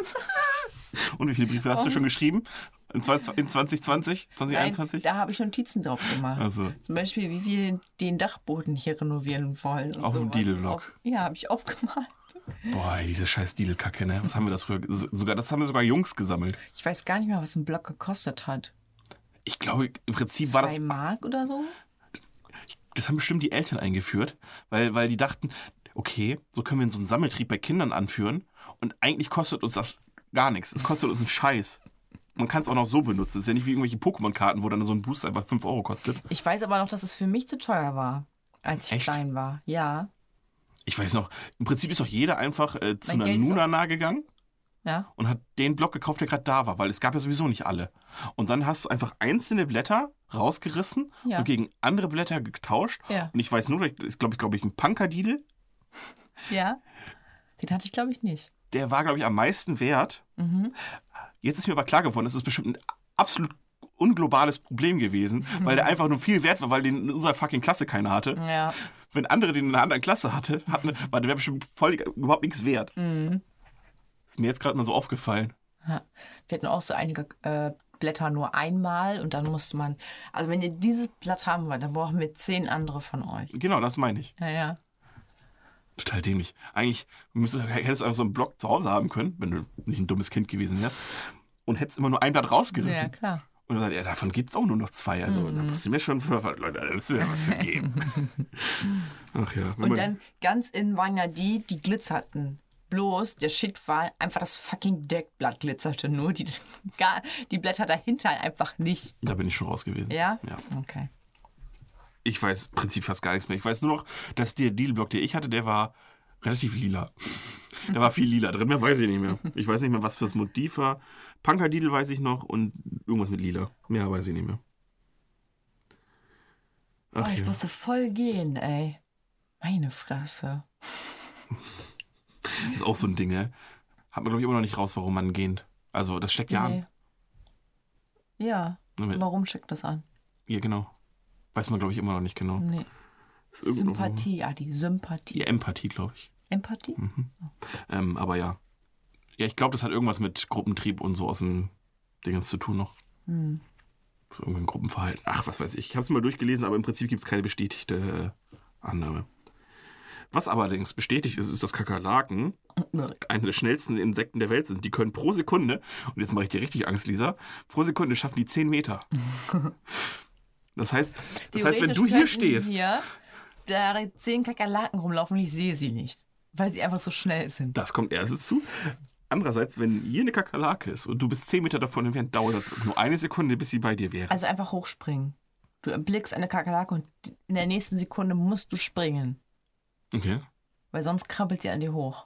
Und wie viele Briefe hast du schon geschrieben? In, zwei, in 2020? Nein, 2021? da habe ich Notizen drauf gemacht. Also. Zum Beispiel, wie wir den Dachboden hier renovieren wollen. und Auf dem. Didelblock. Ja, habe ich aufgemalt. Boah, ey, diese scheiß Didelkacke, ne? Was haben wir das früher? so- Sogar, das haben wir sogar Jungs gesammelt. Ich weiß gar nicht mehr, was ein Block gekostet hat. Ich glaube, im Prinzip war das. Zwei Mark oder so? Das haben bestimmt die Eltern eingeführt, weil, weil die dachten, okay, so können wir so einen Sammeltrieb bei Kindern anführen und eigentlich kostet uns das gar nichts. Es kostet uns einen Scheiß. man kann es auch noch so benutzen. Es ist ja nicht wie irgendwelche Pokémon-Karten, wo dann so ein Boost einfach 5 Euro kostet. Ich weiß aber noch, dass es für mich zu teuer war, als ich Echt? klein war. Ja. Ich weiß noch, im Prinzip ist doch jeder einfach äh, zu Mein einer Geld Nunana gegangen Ja. und hat den Block gekauft, der gerade da war, weil es gab ja sowieso nicht alle. Und dann hast du einfach einzelne Blätter rausgerissen Ja. und gegen andere Blätter getauscht. Ja. Und ich weiß nur, das ist, glaube ich, glaube ich, ein Punkadidel. Ja. Den hatte ich, glaube ich, nicht. Der war, glaube ich, am meisten wert. Mhm. Jetzt ist mir aber klar geworden, das ist bestimmt ein absolut unglobales Problem gewesen, weil der einfach nur viel wert war, weil den in unserer fucking Klasse keiner hatte. Ja. Wenn andere den in einer anderen Klasse hatte, hatten, war der bestimmt voll überhaupt nichts wert. Mhm. Ist mir jetzt gerade mal so aufgefallen. ja. Wir hatten auch so einige äh, Blätter nur einmal und dann musste man. Also, wenn ihr dieses Blatt haben wollt, dann brauchen wir zehn andere von euch. Genau, das meine ich. Ja, ja. Total dämlich. Eigentlich müsstest, hättest du einfach so einen Block zu Hause haben können, wenn du nicht ein dummes Kind gewesen wärst. Und hättest immer nur ein Blatt rausgerissen. Ja, klar. Und dann sagt, ja, davon gibt es auch nur noch zwei. Also Mhm. da musst du mir schon für, Leute, da musst du mir was für geben. Ach ja. Und dann ganz innen waren ja die, die glitzerten. Bloß der Shit war einfach das fucking Deckblatt glitzerte nur. Die, gar, die Blätter dahinter einfach nicht. da bin ich schon raus gewesen. Ja? Ja. Okay. Ich weiß im Prinzip fast gar nichts mehr. Ich weiß nur noch, dass der Dealblock, den ich hatte, der war relativ lila. Da war viel lila drin, mehr weiß ich nicht mehr. Ich weiß nicht mehr, was für das Motiv war. Punkadidel weiß ich noch und irgendwas mit lila. Mehr weiß ich nicht mehr. Oh, Ach ich ja. musste voll gehen, ey. Meine Fresse. Das ist auch so ein Ding, ne? Hat man, glaube ich, immer noch nicht raus, warum man geht. Also, das steckt ja Nee. an. Ja. Ne, mit- Warum schickt das an? Ja, genau. Weiß man, glaube ich, immer noch nicht genau. Nee. Sympathie, Adi. Sympathie. Die Empathie, glaube ich. Empathie? Ähm, aber ja. Ja, ich glaube, das hat irgendwas mit Gruppentrieb und so aus dem Dingens zu tun noch. Hm. So Irgendein Gruppenverhalten. Ach, was weiß ich. Ich habe es mal durchgelesen, aber im Prinzip gibt es keine bestätigte äh, Annahme. Was allerdings bestätigt ist, ist, dass Kakerlaken eine der schnellsten Insekten der Welt sind. Die können pro Sekunde, und jetzt mache ich dir richtig Angst, Lisa, pro Sekunde schaffen die 10 Meter. Das heißt, das heißt wenn du hier stehst, Hier da zehn Kakerlaken rumlaufen und ich sehe sie nicht. Weil sie einfach so schnell sind. das kommt erstens zu. Andererseits, wenn hier eine Kakerlake ist und du bist 10 Meter davon entfernt, dauert das nur eine Sekunde, bis sie bei dir wäre. Also einfach hochspringen. Du erblickst eine Kakerlake und in der nächsten Sekunde musst du springen. Okay. Weil sonst krabbelt sie an dir hoch.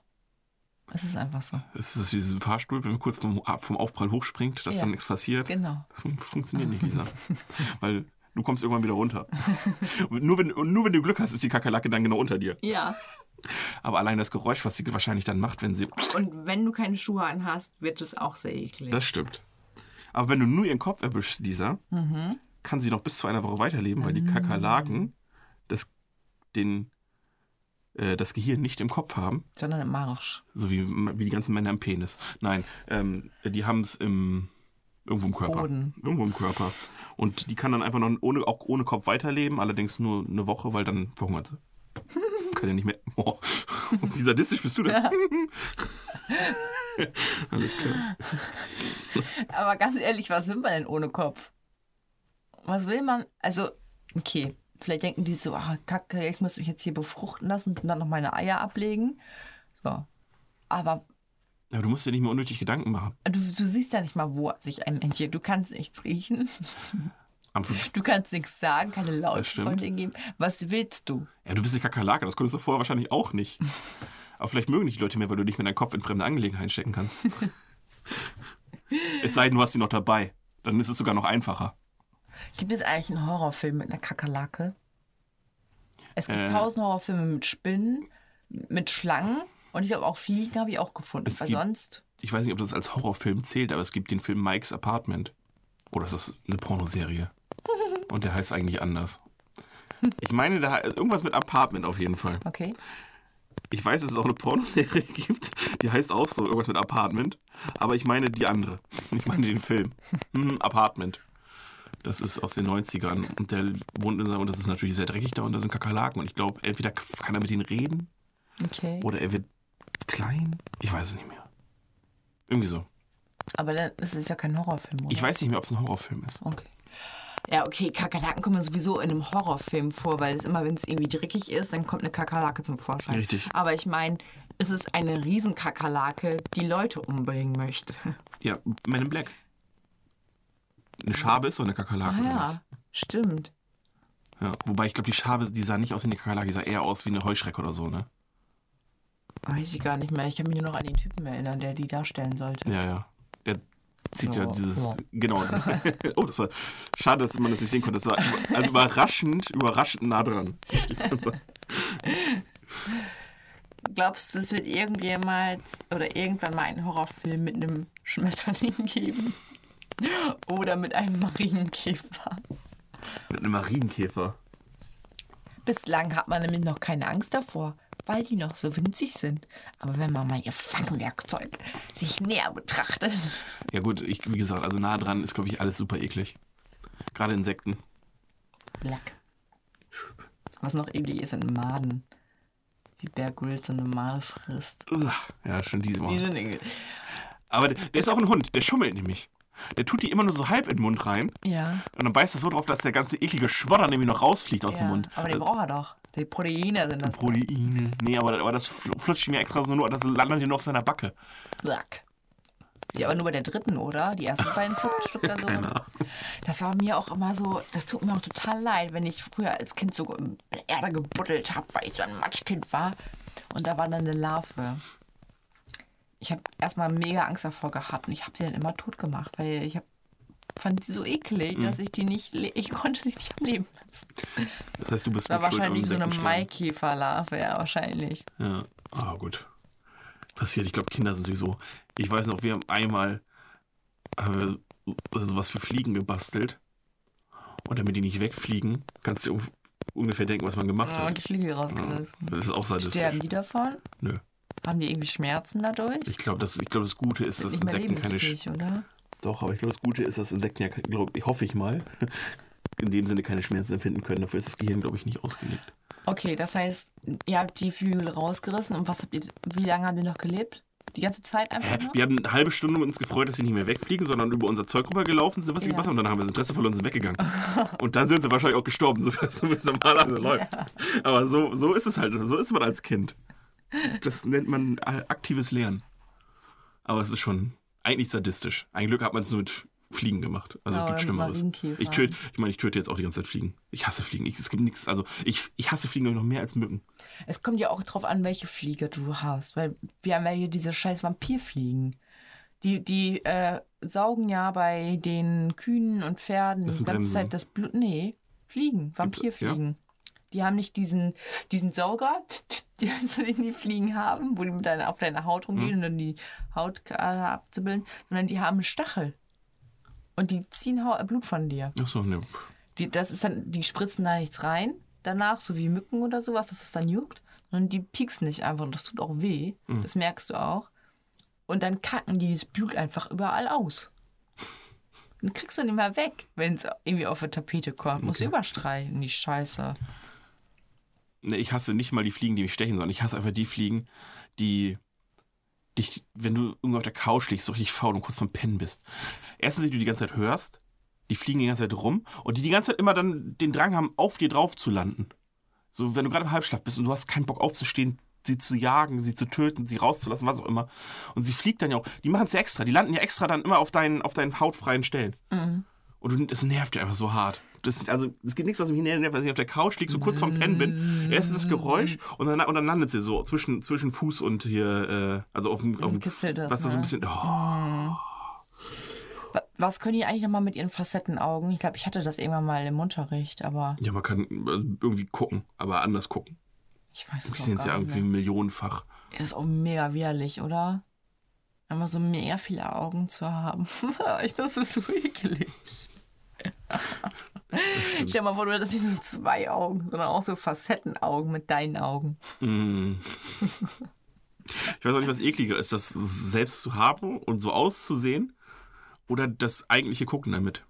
Es ist einfach so. Es ist wie so ein Fahrstuhl, wenn man kurz vom, vom Aufprall hochspringt, dass Ja. dann nichts passiert. Genau. Das fun funktioniert nicht, Lisa. Weil du kommst irgendwann wieder runter. Nur, wenn, und nur wenn du Glück hast, ist die Kakerlake dann genau unter dir. Ja. Aber allein das Geräusch, was sie wahrscheinlich dann macht, wenn sie. Und wenn du keine Schuhe anhast, wird es auch sehr eklig. Das stimmt. Aber wenn du nur ihren Kopf erwischst, Lisa, kann sie noch bis zu einer Woche weiterleben, weil die Kakerlaken das, den, äh, das Gehirn nicht im Kopf haben. Sondern im Marsch. So wie, wie die ganzen Männer im Penis. Nein, ähm, die haben es im irgendwo im Körper. Boden. Irgendwo im Körper. Und die kann dann einfach noch ohne, auch ohne Kopf weiterleben, allerdings nur eine Woche, weil dann verhungert sie. kann ja nicht mehr. Oh, wie sadistisch bist du denn? Alles klar. Aber ganz ehrlich, was will man denn ohne Kopf? Was will man? Also, okay, vielleicht denken die so, ah, kacke, ich muss mich jetzt hier befruchten lassen und dann noch meine Eier ablegen. So. Aber Ja, du musst dir nicht mehr unnötig Gedanken machen. du, du siehst ja nicht mal, wo sich ein Männchen, du kannst nichts riechen, du, kannst nichts sagen, keine Laute stimmt. von dir geben. Was willst du? ja, du bist eine Kakerlake, das konntest du vorher wahrscheinlich auch nicht. Aber vielleicht mögen dich die Leute mehr, weil du nicht mehr deinen Kopf in fremde Angelegenheiten stecken kannst. es sei denn, du hast sie noch dabei. Dann ist es sogar noch einfacher. Gibt es eigentlich einen Horrorfilm mit einer Kakerlake? Es gibt Äh. tausend Horrorfilme mit Spinnen, mit Schlangen und ich glaube auch Fliegen habe ich auch gefunden. Weil gibt- sonst, Ich weiß nicht, ob das als Horrorfilm zählt, aber es gibt den Film Mike's Apartment. Oder ist das eine Pornoserie? Und der heißt eigentlich anders. Ich meine, da irgendwas mit Apartment auf jeden Fall. okay. Ich weiß, dass es auch eine Pornoserie gibt, die heißt auch so irgendwas mit Apartment. Aber ich meine die andere. Ich meine den Film. Hm, Apartment. Das ist aus den 90ern. Und der wohnt in seinem, und das ist natürlich sehr dreckig da und da sind Kakerlaken. Und ich glaube, entweder kann er mit denen reden Okay. oder er wird klein. Ich weiß es nicht mehr. Irgendwie so. Aber dann ist es ja kein Horrorfilm, oder? Ich weiß nicht mehr, ob es ein Horrorfilm ist. Okay. Ja, okay, Kakerlaken kommen sowieso in einem Horrorfilm vor, weil es immer, wenn es irgendwie dreckig ist, dann kommt eine Kakerlake zum Vorschein. Richtig. Aber ich meine, es ist eine Riesenkakerlake, die Leute umbringen möchte. Ja, Men in Black. Eine Schabe ist so eine Kakerlake. Ah ja, stimmt. ja. Wobei ich glaube, die Schabe, die sah nicht aus wie eine Kakerlake, die sah eher aus wie eine Heuschrecke oder so, ne? Weiß ich gar nicht mehr. Ich kann mich nur noch an den Typen erinnern, der die darstellen sollte. Ja, ja. Der zieht ja Ja, dieses. ja. Genau. oh, das war. Schade, dass man das nicht sehen konnte. Das war also überraschend, überraschend nah dran. Glaubst du, es wird irgendjemals oder irgendwann mal einen Horrorfilm mit einem Schmetterling geben? Oder mit einem Marienkäfer? Mit einem Marienkäfer. Bislang hat man nämlich noch keine Angst davor, weil die noch so winzig sind. Aber wenn man mal ihr Fangwerkzeug sich näher betrachtet. Ja, gut, ich, wie gesagt, also nah dran ist, glaube ich, alles super eklig. Gerade Insekten. Lack. Was noch eklig ist, sind Maden. Wie Bear Grylls so eine Made frisst. Ja, schon diese Die Mal. sind eklig. Aber der, der ist auch ein Hund, der schummelt nämlich. Der tut die immer nur so halb in den Mund rein Ja. und dann beißt er so drauf, dass der ganze eklige Schmodder nämlich noch rausfliegt aus dem ja. Mund. Aber den braucht er doch. Die Proteine sind das. Proteine. Nee, aber, aber das fl- flutscht mir extra so nur, das landet hier nur auf seiner Backe. Lack. Ja, aber nur bei der dritten, oder? Die ersten beiden Stück da so. Das war mir auch immer so, das tut mir auch total leid, wenn ich früher als Kind so in der Erde gebuddelt habe, weil ich so ein Matschkind war. Und da war dann eine Larve. Ich habe erstmal mega Angst davor gehabt und ich habe sie dann immer tot gemacht, weil ich hab, fand sie so eklig, Mhm. dass ich die nicht, ich konnte sie nicht am Leben lassen. Das heißt, du bist Das war wahrscheinlich so eine. Maikäferlarve, ja, wahrscheinlich. Ja, ah, gut. Passiert. Ich glaube, Kinder sind sowieso. Ich weiß noch, wir haben einmal haben wir sowas für Fliegen gebastelt. Und damit die nicht wegfliegen, kannst du ungef- ungefähr denken, was man gemacht hat. die Fliege rausgerissen. Das ist auch sadistisch. Sterben die davon? Nö. Haben die irgendwie Schmerzen dadurch? Ich glaube, das, ich glaub, das Gute ist, dass Insekten keine. Sch oder? Doch, aber ich glaube, das Gute ist, dass Insekten ja, glaub, ich hoffe ich mal, in dem Sinne keine Schmerzen empfinden können. Dafür ist das Gehirn, glaube ich, nicht ausgelegt. Okay, das heißt, ihr habt die Flügel rausgerissen und was habt ihr, wie lange haben die noch gelebt? Die ganze Zeit einfach nur? Wir haben eine halbe Stunde uns gefreut, dass sie nicht mehr wegfliegen, sondern über unser Zeug rübergelaufen sind, was sie Ja. gebastelt haben. Und dann haben wir das Interesse verloren und sind weggegangen. und dann sind sie wahrscheinlich auch gestorben, so wie es normalerweise läuft. Aber so, so ist es halt. So ist man als Kind. Das nennt man äh, aktives Lernen. Aber es ist schon eigentlich sadistisch. Ein Glück hat man es nur mit Fliegen gemacht. Also es Oh, gibt Schlimmeres. Ich töte, ich meine, ich töte jetzt auch die ganze Zeit Fliegen. Ich hasse Fliegen. Ich, es gibt nichts. Also ich, ich hasse Fliegen noch mehr als Mücken. Es kommt ja auch drauf an, welche Fliege du hast, weil wir haben ja hier diese scheiß Vampirfliegen. Die, die äh, saugen ja bei den Kühen und Pferden die ganze Bremsen. Zeit das Blut. Nee, Fliegen, Vampirfliegen. Die haben nicht diesen, diesen Sauger, den die Fliegen haben, wo die mit deiner, auf deiner Haut Mhm. rumgehen und dann die Hautader abzubilden, sondern die haben Stachel. Und die ziehen Hau- Blut von dir. Achso, ne. Die, das ist dann, die spritzen da nichts rein danach, so wie Mücken oder sowas, dass es dann juckt. Und die pieksen nicht einfach und das tut auch weh. Das merkst du auch. Und dann kacken die das Blut einfach überall aus. Dann kriegst du nicht mehr weg, wenn es irgendwie auf die Tapete kommt. Musst du überstreichen, die Scheiße. Ne, ich hasse nicht mal die Fliegen, die mich stechen, sondern ich hasse einfach die Fliegen, die dich, wenn du irgendwo auf der Couch liegst, so richtig faul und kurz vom Pennen bist. Erstens, die du die ganze Zeit hörst, die fliegen die ganze Zeit rum und die die ganze Zeit immer dann den Drang haben, auf dir drauf zu landen. So, wenn du gerade im Halbschlaf bist und du hast keinen Bock aufzustehen, sie zu jagen, sie zu töten, sie rauszulassen, was auch immer. Und sie fliegt dann ja auch, die machen es ja extra, die landen ja extra dann immer auf deinen, auf deinen hautfreien Stellen. Und du, es nervt ja einfach so hart. Das, also, es gibt nichts, was mich nervt, wenn ich auf der Couch liege, so kurz vorm Pennen bin. Erst das Geräusch und dann, und dann landet sie so zwischen, zwischen Fuß und hier, äh, also auf dem, auf dem kitzelt das, was da so ein ne? bisschen, oh, Wa- Was können die eigentlich nochmal mit ihren Facettenaugen? Ich glaube, ich hatte das irgendwann mal im Unterricht, aber ja, man kann also irgendwie gucken, aber anders gucken. ich weiß auch sehe es ja nicht irgendwie millionenfach. Das ist auch mega widerlich, oder? Immer so mega viele Augen zu haben. ich, das ist so eklig. Stell mal vor, du hättest nicht so zwei Augen, sondern auch so Facettenaugen mit deinen Augen. Mm. Ich weiß auch nicht, was ekliger ist, das selbst zu haben und so auszusehen oder das eigentliche Gucken damit.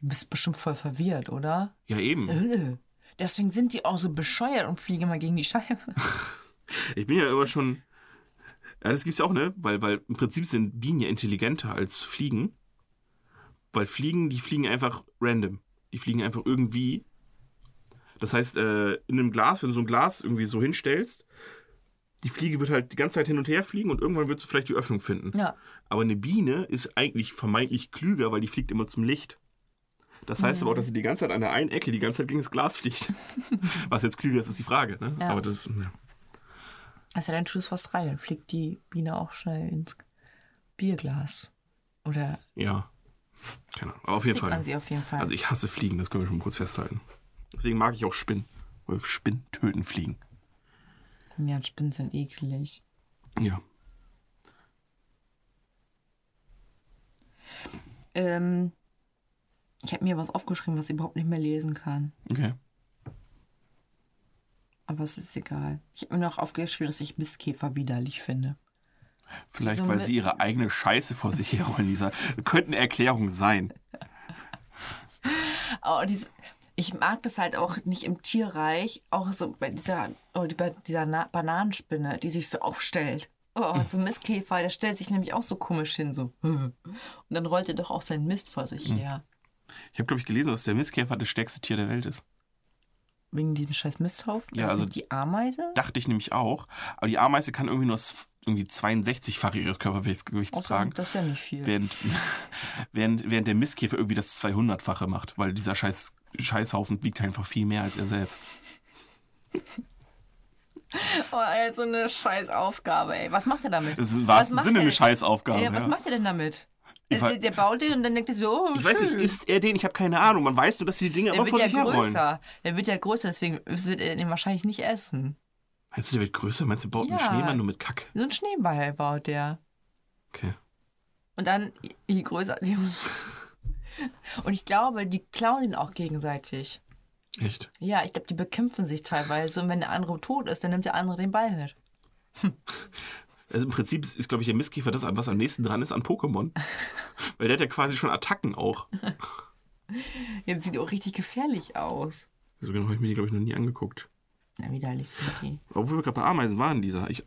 Du bist bestimmt voll verwirrt, oder? Ja, eben. Äh. Deswegen sind die auch so bescheuert und fliegen immer gegen die Scheibe. Ich bin ja immer schon. Ja, das gibt's ja auch, ne? Weil, weil im Prinzip sind Bienen ja intelligenter als Fliegen. Weil Fliegen, die fliegen einfach random. Die fliegen einfach irgendwie. Das heißt, äh, in einem Glas, wenn du so ein Glas irgendwie so hinstellst, die Fliege wird halt die ganze Zeit hin und her fliegen und irgendwann wird sie vielleicht die Öffnung finden. Ja. Aber eine Biene ist eigentlich vermeintlich klüger, weil die fliegt immer zum Licht. Das heißt aber auch, dass sie die ganze Zeit an der einen Ecke die ganze Zeit gegen das Glas fliegt. Was jetzt klüger ist, ist die Frage. Ne? Ja. Aber das, ja. Also dann tust du was rein, dann fliegt die Biene auch schnell ins Bierglas. Oder ja. Keine Ahnung. Aber auf jeden Fall. man sie auf jeden Fall. Also ich hasse Fliegen, das können wir schon mal kurz festhalten. Deswegen mag ich auch Spinnen. Weil Spinnen töten Fliegen. ja, Spinnen sind eklig. Ja. Ähm, ich habe mir was aufgeschrieben, was ich überhaupt nicht mehr lesen kann. Okay. Aber es ist egal. Ich habe mir noch aufgeschrieben, dass ich Mistkäfer widerlich finde. Vielleicht, So weil sie ihre eigene Scheiße vor sich herrollen, Lisa. Könnte eine Erklärung sein. Oh, diese, ich mag das halt auch nicht im Tierreich, auch so bei dieser, oh, bei dieser Na Bananenspinne, die sich so aufstellt. Oh, so ein Mistkäfer, der stellt sich nämlich auch so komisch hin, so. Und dann rollt er doch auch seinen Mist vor sich her. Ich habe, glaube ich, gelesen, dass der Mistkäfer das stärkste Tier der Welt ist. Wegen diesem scheiß Misthaufen? Ja, also- die Ameise? Dachte ich nämlich auch. Aber die Ameise kann irgendwie nur irgendwie 62-fache ihres Körpergewichts Außer, tragen. das ist ja nicht viel. Während, während, während der Mistkäfer irgendwie das 200-fache macht. Weil dieser scheiß Scheißhaufen wiegt einfach viel mehr als er selbst. Oh, ey, so eine scheiß Aufgabe, ey. Was macht er damit? Das ist im Was wahrsten Sinne eine? Scheißaufgabe. Ja, was ja. macht er denn damit? Der, wei- der baut den und dann denkt er so, oh, Ich weiß nicht, schön. ist er den? Ich habe keine Ahnung. Man weiß nur, dass die Dinge Der immer wird vor ja sich herrollen. größer. Der wird ja größer, deswegen wird er den wahrscheinlich nicht essen. Meinst du, der wird größer? Meinst du, der baut einen Ja. Schneemann nur mit Kacke? So ein Schneeball baut der. Okay. Und dann, je größer die. Und ich glaube, die klauen ihn auch gegenseitig. Echt? Ja, ich glaube, die bekämpfen sich teilweise. Und wenn der andere tot ist, dann nimmt der andere den Ball mit. Also im Prinzip ist, glaube ich, der Mistkäfer das, was am nächsten dran ist an Pokémon. Weil der hat ja quasi schon Attacken auch. Jetzt sieht auch richtig gefährlich aus. So genau habe ich mir die, glaube ich, noch nie angeguckt. Na, widerlich sind die. Obwohl wir gerade bei Ameisen waren, dieser. Ich,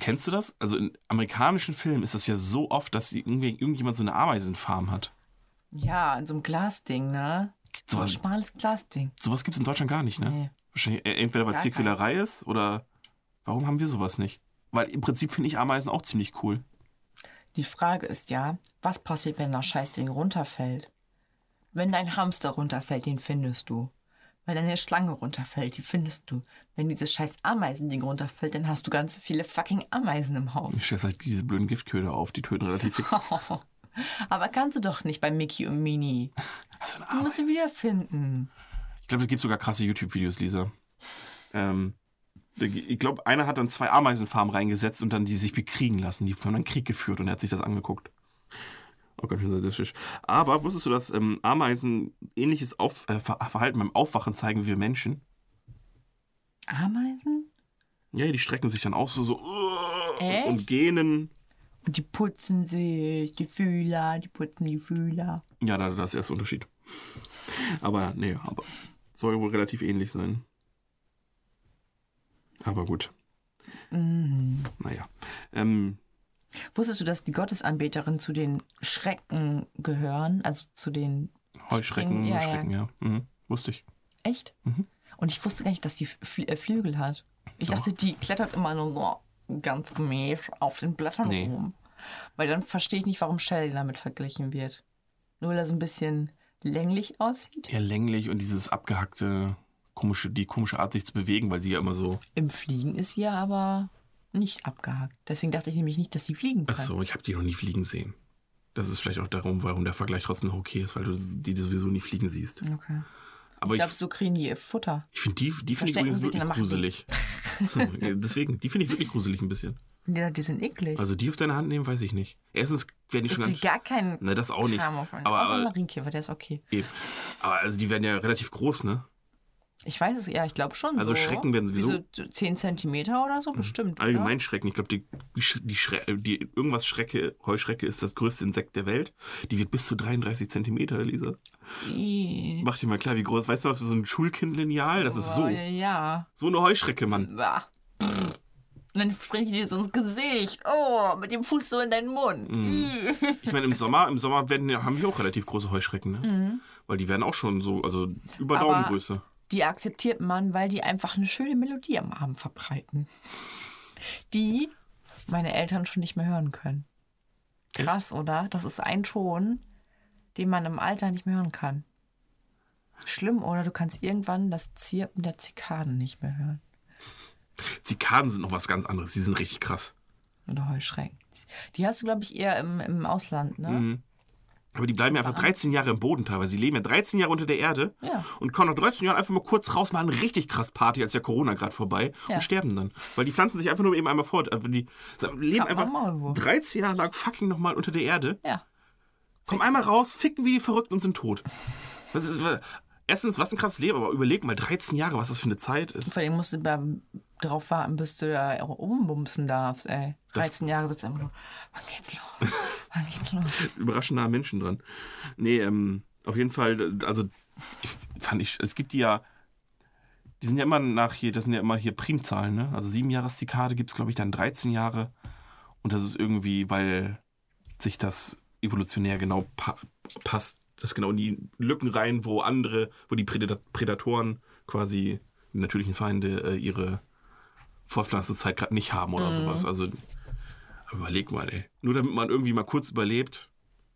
kennst du das? Also in amerikanischen Filmen ist das ja so oft, dass irgendwie, irgendjemand so eine Ameisenfarm hat. Ja, in so einem Glasding, ne? So ein Sowas, schmales Glasding. sowas gibt es in Deutschland gar nicht, ne? Nee. Wahrscheinlich äh, entweder weil es Tierquälerei ist oder warum haben wir sowas nicht? Weil im Prinzip finde ich Ameisen auch ziemlich cool. Die Frage ist ja, was passiert, wenn das Scheißding runterfällt? Wenn dein Hamster runterfällt, den findest du. Wenn deine Schlange runterfällt, die findest du. Wenn dieses scheiß Ameisending runterfällt, dann hast du ganz viele fucking Ameisen im Ich Haus. stelle halt diese blöden Giftköder auf, die töten relativ fix. Aber kannst du doch nicht bei Mickey und Minnie. Hast du musst sie wiederfinden. Ich glaube, es gibt sogar krasse YouTube-Videos, Lisa. Ähm, ich glaube, einer hat dann zwei Ameisenfarmen reingesetzt und dann die sich bekriegen lassen. Die haben dann Krieg geführt und er hat sich das angeguckt. Auch ganz schön sadistisch. Aber wusstest du, dass ähm, Ameisen ähnliches Auf äh, Ver Verhalten beim Aufwachen zeigen wie wir Menschen? Ameisen? Ja, die strecken sich dann aus so, so Echt? und gähnen. Und die putzen sich, die Fühler, die putzen die Fühler. Ja, da, da ist erst der Unterschied. Aber, nee, aber soll wohl relativ ähnlich sein. Aber gut. Mhm. Naja. Ähm, Wusstest du, dass die Gottesanbeterinnen zu den Schrecken gehören? Also zu den. Heuschrecken, Springen- ja, ja. Schrecken, ja. Mhm. Wusste ich. Echt? Mhm. Und ich wusste gar nicht, dass die Fl äh, Flügel hat. Ich Doch. dachte, die klettert immer nur so ganz gemäß auf den Blättern Nee. rum. Weil dann verstehe ich nicht, warum Sheldon damit verglichen wird. Nur weil er so ein bisschen länglich aussieht. Eher länglich und dieses abgehackte, komische, die komische Art, sich zu bewegen, weil sie ja immer so. Im Fliegen ist sie ja aber nicht abgehackt. Deswegen dachte ich nämlich nicht, dass sie fliegen kann. Ach so, ich habe die noch nie fliegen sehen. Das ist vielleicht auch darum, warum der Vergleich trotzdem noch okay ist, weil du die sowieso nie fliegen siehst. Okay. Aber Ich glaube, so kriegen die ihr Futter. ich finde die, die finde ich übrigens wirklich gruselig. Deswegen, die finde ich wirklich gruselig ein bisschen. Ja, die sind eklig. Also die auf deine Hand nehmen, weiß ich nicht. Erstens werden die ich schon ganz. gar keinen Ne, das auch nicht. Kram auf. Aber, aber, Marienkäfer, der ist okay. eben. aber also die werden ja relativ groß, ne? Ich weiß es, ja, ich glaube schon. Also so. Schrecken werden sowieso- Wie so 10 Zentimeter oder so, bestimmt. Allgemein Schrecken. Ich glaube, die, die, Sch- die, Schre die irgendwas Schrecke, Heuschrecke ist das größte Insekt der Welt. Die wird bis zu 33 Zentimeter, Lisa. Oder? Ih. Mach dir mal klar, wie groß. Weißt du, so ein Schulkindlineal, das ist so. Oh, ja. So eine Heuschrecke, Mann. Bah. Und dann springt die so ins Gesicht. Oh, mit dem Fuß so in deinen Mund. Mhm. Ih. Ich meine, im Sommer, im Sommer werden, haben wir auch relativ große Heuschrecken, ne? Mhm. Weil die werden auch schon so, also über Aber- Daumengröße. Die akzeptiert man, weil die einfach eine schöne Melodie am Abend verbreiten. Die meine Eltern schon nicht mehr hören können. Krass, oder? Das ist ein Ton, den man im Alter nicht mehr hören kann. Schlimm, oder? Du kannst irgendwann das Zirpen der Zikaden nicht mehr hören. Zikaden sind noch was ganz anderes. Die sind richtig krass. Oder Heuschrecken. Die hast du, glaube ich, eher im, im Ausland, ne? Mhm. Aber die bleiben ja einfach 13 Jahre im Boden teilweise. Sie leben ja 13 Jahre unter der Erde Ja. und kommen nach 13 Jahren einfach mal kurz raus, machen richtig krass Party, als wäre Corona gerade vorbei Ja. und sterben dann. Weil die pflanzen sich einfach nur eben einmal fort. Also die leben einfach Maulwurf. 13 Jahre lang fucking nochmal unter der Erde, Ja. kommen einmal raus, ficken wie die Verrückten und sind tot. Das ist, erstens, was ein krasses Leben, aber überleg mal, 13 Jahre, was das für eine Zeit ist. Vor allem musst du drauf warten, bis du da auch umbumsen darfst, ey. 13 Jahre sitzt einfach nur, wann geht's los? Wann geht's los? überraschend nahe Menschen dran. Nee, ähm, auf jeden Fall, also ich fand ich, es gibt die ja, die sind ja immer nach hier, das sind ja immer hier Primzahlen, ne? Also sieben Jahreszikade gibt es, glaube ich, dann 13 Jahre. Und das ist irgendwie, weil sich das evolutionär genau pa passt, das genau in die Lücken rein, wo andere, wo die Prädat Prädatoren quasi, die natürlichen Feinde, äh, ihre Fortpflanzungszeit gerade nicht haben oder sowas. Also überleg mal, ey. Nur damit man irgendwie mal kurz überlebt.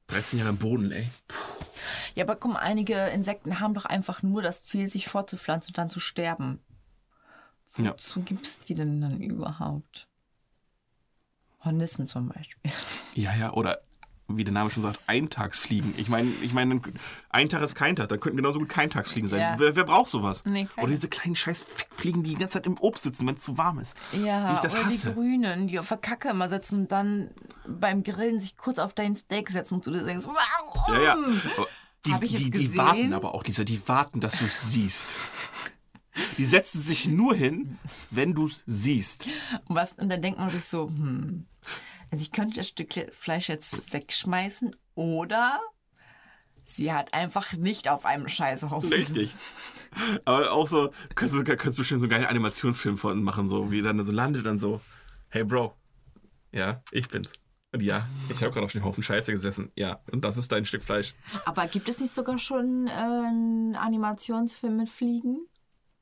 13 Jahre im Boden, ey. Ja, aber guck mal, einige Insekten haben doch einfach nur das Ziel, sich fortzupflanzen und dann zu sterben. Ja. Wozu gibt's die denn dann überhaupt? Hornissen zum Beispiel. Ja, ja, oder wie der Name schon sagt, Eintagsfliegen. Ich meine, ich meine, ein Tag ist kein Tag. Da könnten genauso gut Keintagsfliegen sein. Ja. Wer, wer braucht sowas? Nee, oder diese kleinen scheiß Fliegen, die die ganze Zeit im Obst sitzen, wenn es zu warm ist. Ja, ich das oder hasse. die Grünen, die auf der Kacke immer sitzen und dann beim Grillen sich kurz auf dein Steak setzen und du dir denkst, warum? Ja, ja. Aber Die, Hab ich es die, die gesehen? warten aber auch, diese, die warten, dass du es siehst. Die setzen sich nur hin, wenn du es siehst. Und, was, und dann denkt man sich so, hm, also ich könnte das Stück Fleisch jetzt wegschmeißen oder sie hat einfach nicht auf einem Scheißhaufen. Richtig. Aber auch so, könntest du könntest bestimmt so einen geilen Animationsfilm von machen, so wie dann so landet dann so, hey Bro, ja, ich bin's. Und ja, ich habe gerade auf dem Haufen Scheiße gesessen. Ja, und das ist dein Stück Fleisch. Aber gibt es nicht sogar schon äh, einen Animationsfilm mit Fliegen?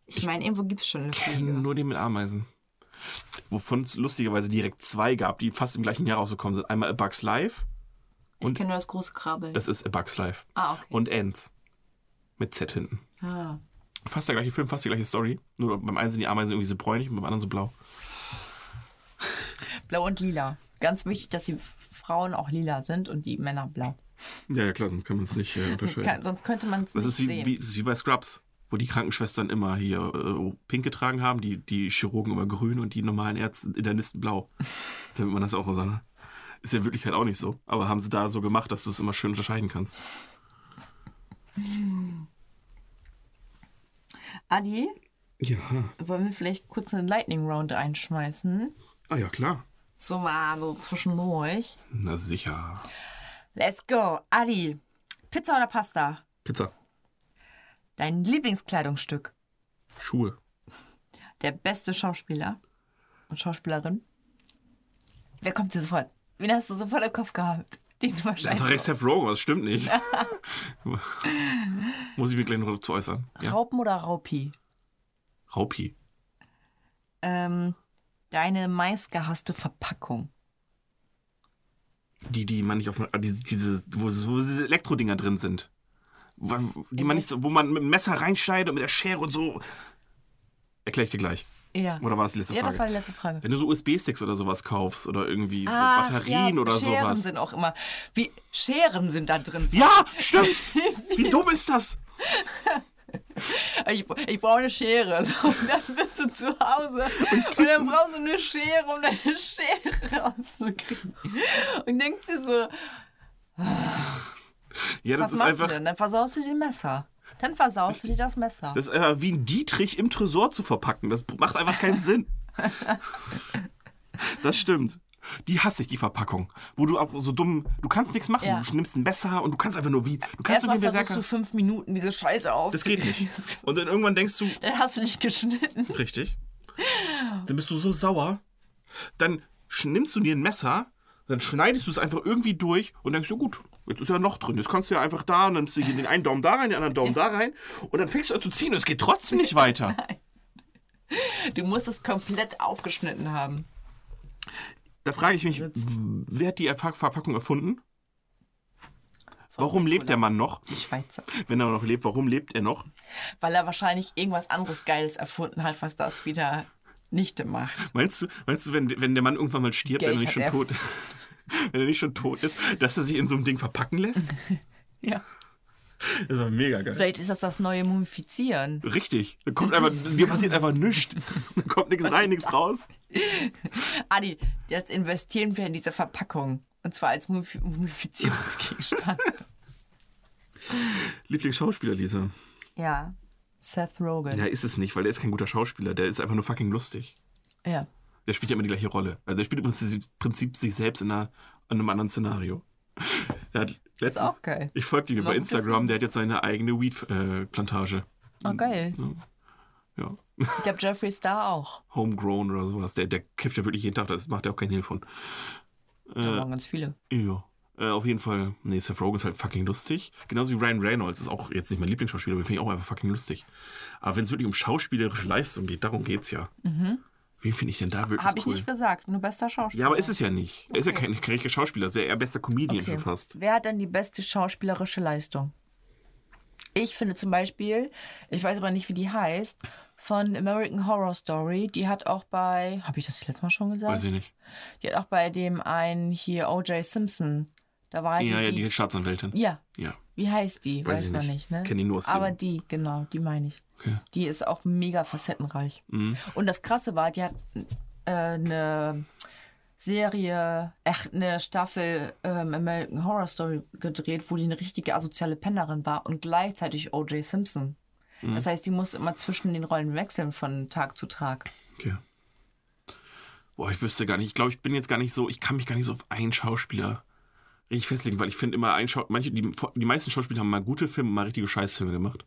Ich meine, irgendwo gibt es schon eine Fliege. Nur die mit Ameisen. Wovon es lustigerweise direkt zwei gab, die fast im gleichen Jahr rausgekommen sind. Einmal A Bug's Life, Ich kenne nur das große Krabbeln. das ist A Bug's Life. ah, okay. Und Ants. Mit Z hinten. ah. Fast der gleiche Film, fast die gleiche Story. Nur beim einen sind die Ameisen irgendwie so bräunlich und beim anderen so blau. Blau und lila. Ganz wichtig, dass die Frauen auch lila sind und die Männer blau. Ja, ja, klar, sonst kann man es nicht äh, unterscheiden. Kann, sonst könnte man es nicht ist wie, sehen. wie, das ist wie bei Scrubs, wo die Krankenschwestern immer hier äh, pink getragen haben, die, die Chirurgen immer grün und die normalen Ärzte, Internisten blau. Damit man das auch so sagt. Ist ja in Wirklichkeit auch nicht so. Aber haben sie da so gemacht, dass du es immer schön unterscheiden kannst. Adi, Ja. wollen wir vielleicht kurz eine Lightning Round einschmeißen? Ah ja, klar. So mal so zwischendurch. Na sicher. Let's go. Adi, Pizza oder Pasta? Pizza. Dein Lieblingskleidungsstück? Schuhe. Der beste Schauspieler und Schauspielerin? Wer kommt dir sofort? Wen hast du sofort im Kopf gehabt? Den du Das wahrscheinlich. recht Seth Rogen, das stimmt nicht. Muss ich mir gleich noch dazu äußern. Ja. Raupen oder Raupi? Raupi. Ähm, deine meistgehasste Verpackung. Die, die man nicht auf. Diese, diese wo, diese Elektrodinger drin sind. Wo- Die man nicht so, wo man mit dem Messer reinschneidet und mit der Schere und so. Erkläre ich dir gleich. Ja. Oder war es die letzte ja, Frage? das war die letzte Frage. Wenn du so USB-Sticks oder sowas kaufst oder irgendwie so Ach, Batterien ja, oder Scheren sowas. sind auch immer. Wie Scheren sind da drin. Ja, stimmt! Wie dumm ist das? Ich, ich brauche eine Schere. So, und dann bist du zu Hause. Und, dann brauchst du eine Schere, um deine Schere rauszukriegen. Und denkst dir so, Ja, das was ist machst einfach. du denn? Dann versaust du dir Messer. Dann versaust du dir das Messer. Das ist einfach wie ein Dietrich im Tresor zu verpacken. Das macht einfach keinen Sinn. Das stimmt. Die hasse ich, die Verpackung. Wo du auch so dumm, du kannst nichts machen. Ja. Du nimmst ein Messer und du kannst einfach nur wie, du kannst so Erstmal wie ein versuchst du fünf Minuten diese Scheiße auf. Das geht nicht. Und dann irgendwann denkst du, Dann hast du dich geschnitten. richtig. Dann bist du so sauer. Dann nimmst du dir ein Messer, Dann schneidest du es einfach irgendwie durch und denkst, ja gut, jetzt ist ja noch drin. Jetzt kannst du ja einfach da und dann nimmst du hier den einen Daumen da rein, den anderen Daumen da rein und dann fängst du an zu ziehen und es geht trotzdem nicht weiter. Du musst es komplett aufgeschnitten haben. Da frage ich mich, wer hat die Verpack- Verpackung erfunden? Warum lebt der Mann noch? Die Schweizer. Wenn er noch lebt, warum lebt er noch? Weil er wahrscheinlich irgendwas anderes Geiles erfunden hat, was das wieder nicht macht. Meinst du, meinst du wenn, wenn der Mann irgendwann mal stirbt, wenn er Geld nicht schon hat er. tot wenn er nicht schon tot ist, dass er sich in so einem Ding verpacken lässt? Ja. Das ist doch mega geil. Vielleicht ist das das neue Mumifizieren. Richtig. Da kommt einfach, mir passiert einfach nichts. Da kommt nichts rein, nichts raus. Adi, jetzt investieren wir in diese Verpackung. Und zwar als Mumif- Mumifizierungsgegenstand. Lieblingsschauspieler, Lisa. ja. Seth Rogen. Ja, ist es nicht, weil der ist kein guter Schauspieler. Der ist einfach nur fucking lustig. ja. Der spielt ja immer die gleiche Rolle. Also der spielt im Prinzip, Prinzip sich selbst in, einer, in einem anderen Szenario. Der hat letztens, auch geil. Ich folge ihm über guter Instagram, der hat jetzt seine eigene Weed-Plantage. Oh, geil. ja. Ich glaube, Jeffree Star auch. Homegrown oder sowas. Der, der kifft ja wirklich jeden Tag, das macht er auch kein Hehl von. Da waren ganz viele. Ja. Äh, auf jeden Fall, nee, Seth Rogen ist halt fucking lustig. Genauso wie Ryan Reynolds ist auch jetzt nicht mein Lieblingsschauspieler, aber finde ich auch einfach fucking lustig. Aber wenn es wirklich um schauspielerische Leistung geht, darum geht's ja. Wen finde ich denn da wirklich Habe ich cool? nicht gesagt. Nur bester Schauspieler. Ja, aber ist es ja nicht. Er ist ja kein, kein richtiger Schauspieler, das wäre eher bester Comedian Okay. schon fast. Wer hat denn die beste schauspielerische Leistung? Ich finde zum Beispiel, ich weiß aber nicht, wie die heißt, von American Horror Story. Die hat auch bei, habe ich das letztes Mal schon gesagt? Weiß ich nicht. Die hat auch bei dem einen hier O.J. Simpson. Da war Ja, ja, die, die Staatsanwältin. ja, Ja. wie heißt die? Weiß Weiß, man nicht. nicht, ne? Kenn die nur aus Aber die, genau, die meine ich. Okay. Die ist auch mega facettenreich. Mhm. Und das Krasse war, die hat äh, eine Serie, ach, eine Staffel ähm, American Horror Story gedreht, wo die eine richtige asoziale Pennerin war und gleichzeitig O.J. Simpson. Mhm. Das heißt, die musste immer zwischen den Rollen wechseln von Tag zu Tag. Okay. Boah, ich wüsste gar nicht. Ich glaube, ich bin jetzt gar nicht so, ich kann mich gar nicht so auf einen Schauspieler richtig festlegen, weil ich finde immer ein Schau manche, die, die meisten Schauspieler haben mal gute Filme, mal richtige Scheißfilme gemacht.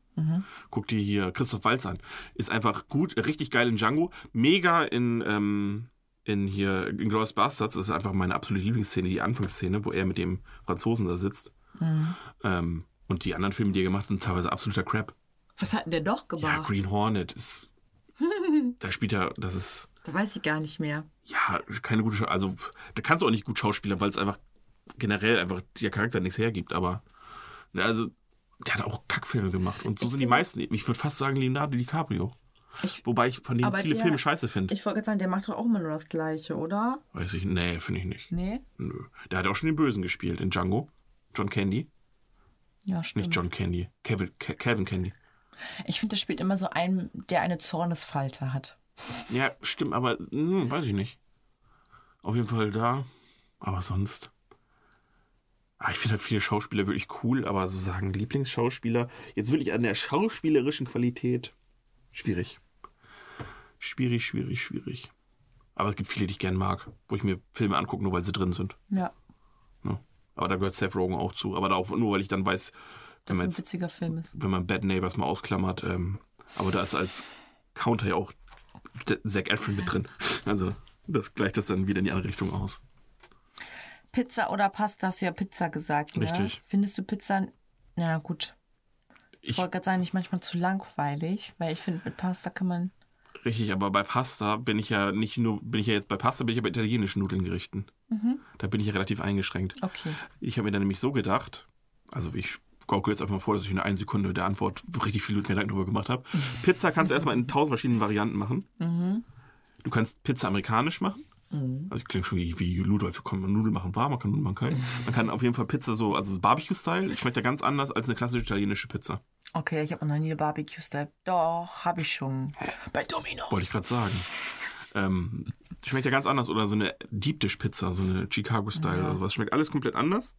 Guck dir hier Christoph Waltz an. Ist einfach gut, richtig geil in Django, mega in, ähm, in hier in Glorious Bastards. Das ist einfach meine absolute Lieblingsszene, die Anfangsszene, wo er mit dem Franzosen da sitzt. Ähm, und die anderen Filme, die er gemacht hat, sind teilweise absoluter Crap. Was hat denn der doch Ja, gemacht? Green Hornet ist. da spielt er, das ist. Da weiß ich gar nicht mehr. ja, keine gute Schau Also, da kannst du auch nicht gut schauspielern, weil es einfach generell einfach der Charakter nichts hergibt, aber. Ne, also, der hat auch Kackfilme gemacht. Und so Ich sind die meisten. Ich würde fast sagen Leonardo DiCaprio. Ich- Wobei ich von dem viele der- Filme scheiße finde. Ich wollte gerade sagen, der macht doch auch immer nur das Gleiche, oder? Weiß ich, nee, finde ich nicht. Nee? Nö. Der hat auch schon den Bösen gespielt in Django. John Candy. Ja, stimmt. Nicht John Candy. Kevin, Ke Kevin Candy. Ich finde, der spielt immer so einen, der eine Zornesfalte hat. Ja, stimmt, aber hm, weiß ich nicht. Auf jeden Fall da. Aber sonst. Ah, ich finde halt viele Schauspieler wirklich cool, aber so sagen Lieblingsschauspieler, jetzt wirklich an der schauspielerischen Qualität, schwierig. Schwierig, schwierig, schwierig. Aber es gibt viele, die ich gern mag, wo ich mir Filme angucke, nur weil sie drin sind. Ja, Ne? Aber da gehört Seth Rogen auch zu. Aber da auch nur, weil ich dann weiß, wenn man, ein jetzt, witziger Film ist. wenn man Bad Neighbors mal ausklammert, ähm, aber da ist als Counter ja auch D- Zac Efron mit drin. Also das gleicht das dann wieder in die andere Richtung aus. Pizza oder Pasta, hast du ja Pizza gesagt, ne? Richtig. Findest du Pizza, ja gut. Ich wollte gerade sagen, nicht manchmal zu langweilig, weil ich finde, mit Pasta kann man, richtig, aber bei Pasta bin ich ja nicht nur, bin ich ja jetzt bei Pasta, bin ich ja bei italienischen Nudeln gerichten. Da bin ich ja relativ eingeschränkt. okay. Ich habe mir dann nämlich so gedacht, also ich gaukel jetzt einfach mal vor, dass ich in einer Sekunde der Antwort richtig viel Gedanken drüber gemacht habe. Pizza kannst du erstmal in tausend verschiedenen Varianten machen. Du kannst Pizza amerikanisch machen. Also ich klinge schon wie, wie Ludolf, kann man Nudeln machen warm, man kann Nudeln machen kalt. Man kann auf jeden Fall Pizza so, also Barbecue-Style, schmeckt ja ganz anders als eine klassische italienische Pizza. Okay, ich habe noch nie eine Barbecue-Style. Doch, habe ich schon. Bei Domino's. Wollte ich gerade sagen. Ähm, schmeckt ja ganz anders. Oder so eine Deep Dish Pizza, so eine Chicago-Style oder sowas. Schmeckt alles komplett anders.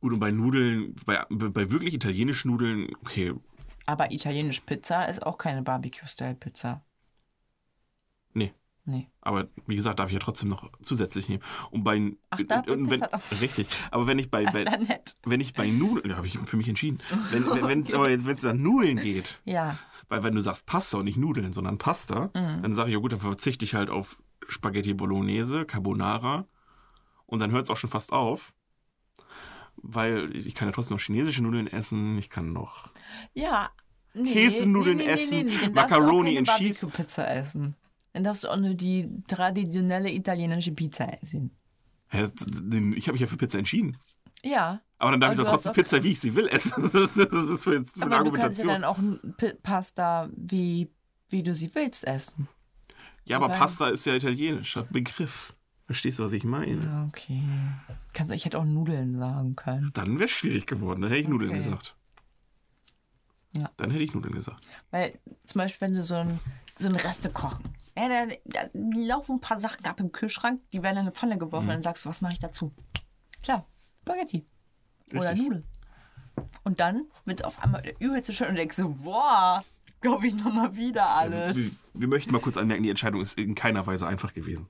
Gut, und bei Nudeln, bei, bei wirklich italienischen Nudeln, okay, Aber italienisch Pizza ist auch keine Barbecue-Style-Pizza. nee. Nee. Aber wie gesagt, darf ich ja trotzdem noch zusätzlich nehmen. Und bei Ach, da und wenn, Pizza richtig. Aber wenn ich bei, bei wenn ich bei Nudeln, ja, habe ich für mich entschieden. Wenn wenn wenn's, aber jetzt wenn es an Nudeln geht, Ja. weil wenn du sagst Pasta und nicht Nudeln, sondern Pasta, Mhm. dann sage ich ja gut, dann verzichte ich halt auf Spaghetti Bolognese, Carbonara und dann hört es auch schon fast auf. Weil ich kann ja trotzdem noch chinesische Nudeln essen, ich kann noch. Ja. Nee, Käsenudeln essen, Macaroni darfst du auch keine and Cheese. Barbecue-Pizza essen. Dann darfst du auch nur die traditionelle italienische Pizza essen. Hä, Ich habe mich ja für Pizza entschieden. Ja. Aber dann darf Aber ich du doch trotzdem Pizza, wie ich sie will, essen. Das ist, das ist für jetzt eine Aber du kannst ja dann auch Pasta, wie, wie du sie willst, essen. ja, aber Wobei- Pasta ist ja italienischer Begriff. Verstehst du, was ich meine? Okay. Kannst, ich hätte auch Nudeln sagen können. Dann wäre es schwierig geworden. Dann hätte ich Nudeln Okay. gesagt. Ja. Dann hätte ich Nudeln gesagt. Weil zum Beispiel, wenn du so ein, so ein Reste kochen. Ja, da, da laufen ein paar Sachen ab im Kühlschrank, die werden in eine Pfanne geworfen und dann sagst du, was mache ich dazu? Klar, Spaghetti. Oder Richtig. Nudeln. Und dann wird es auf einmal der übelste schön und denkst so, boah, glaube ich nochmal wieder alles. Wir, wir möchten mal kurz anmerken, die Entscheidung ist in keiner Weise einfach gewesen.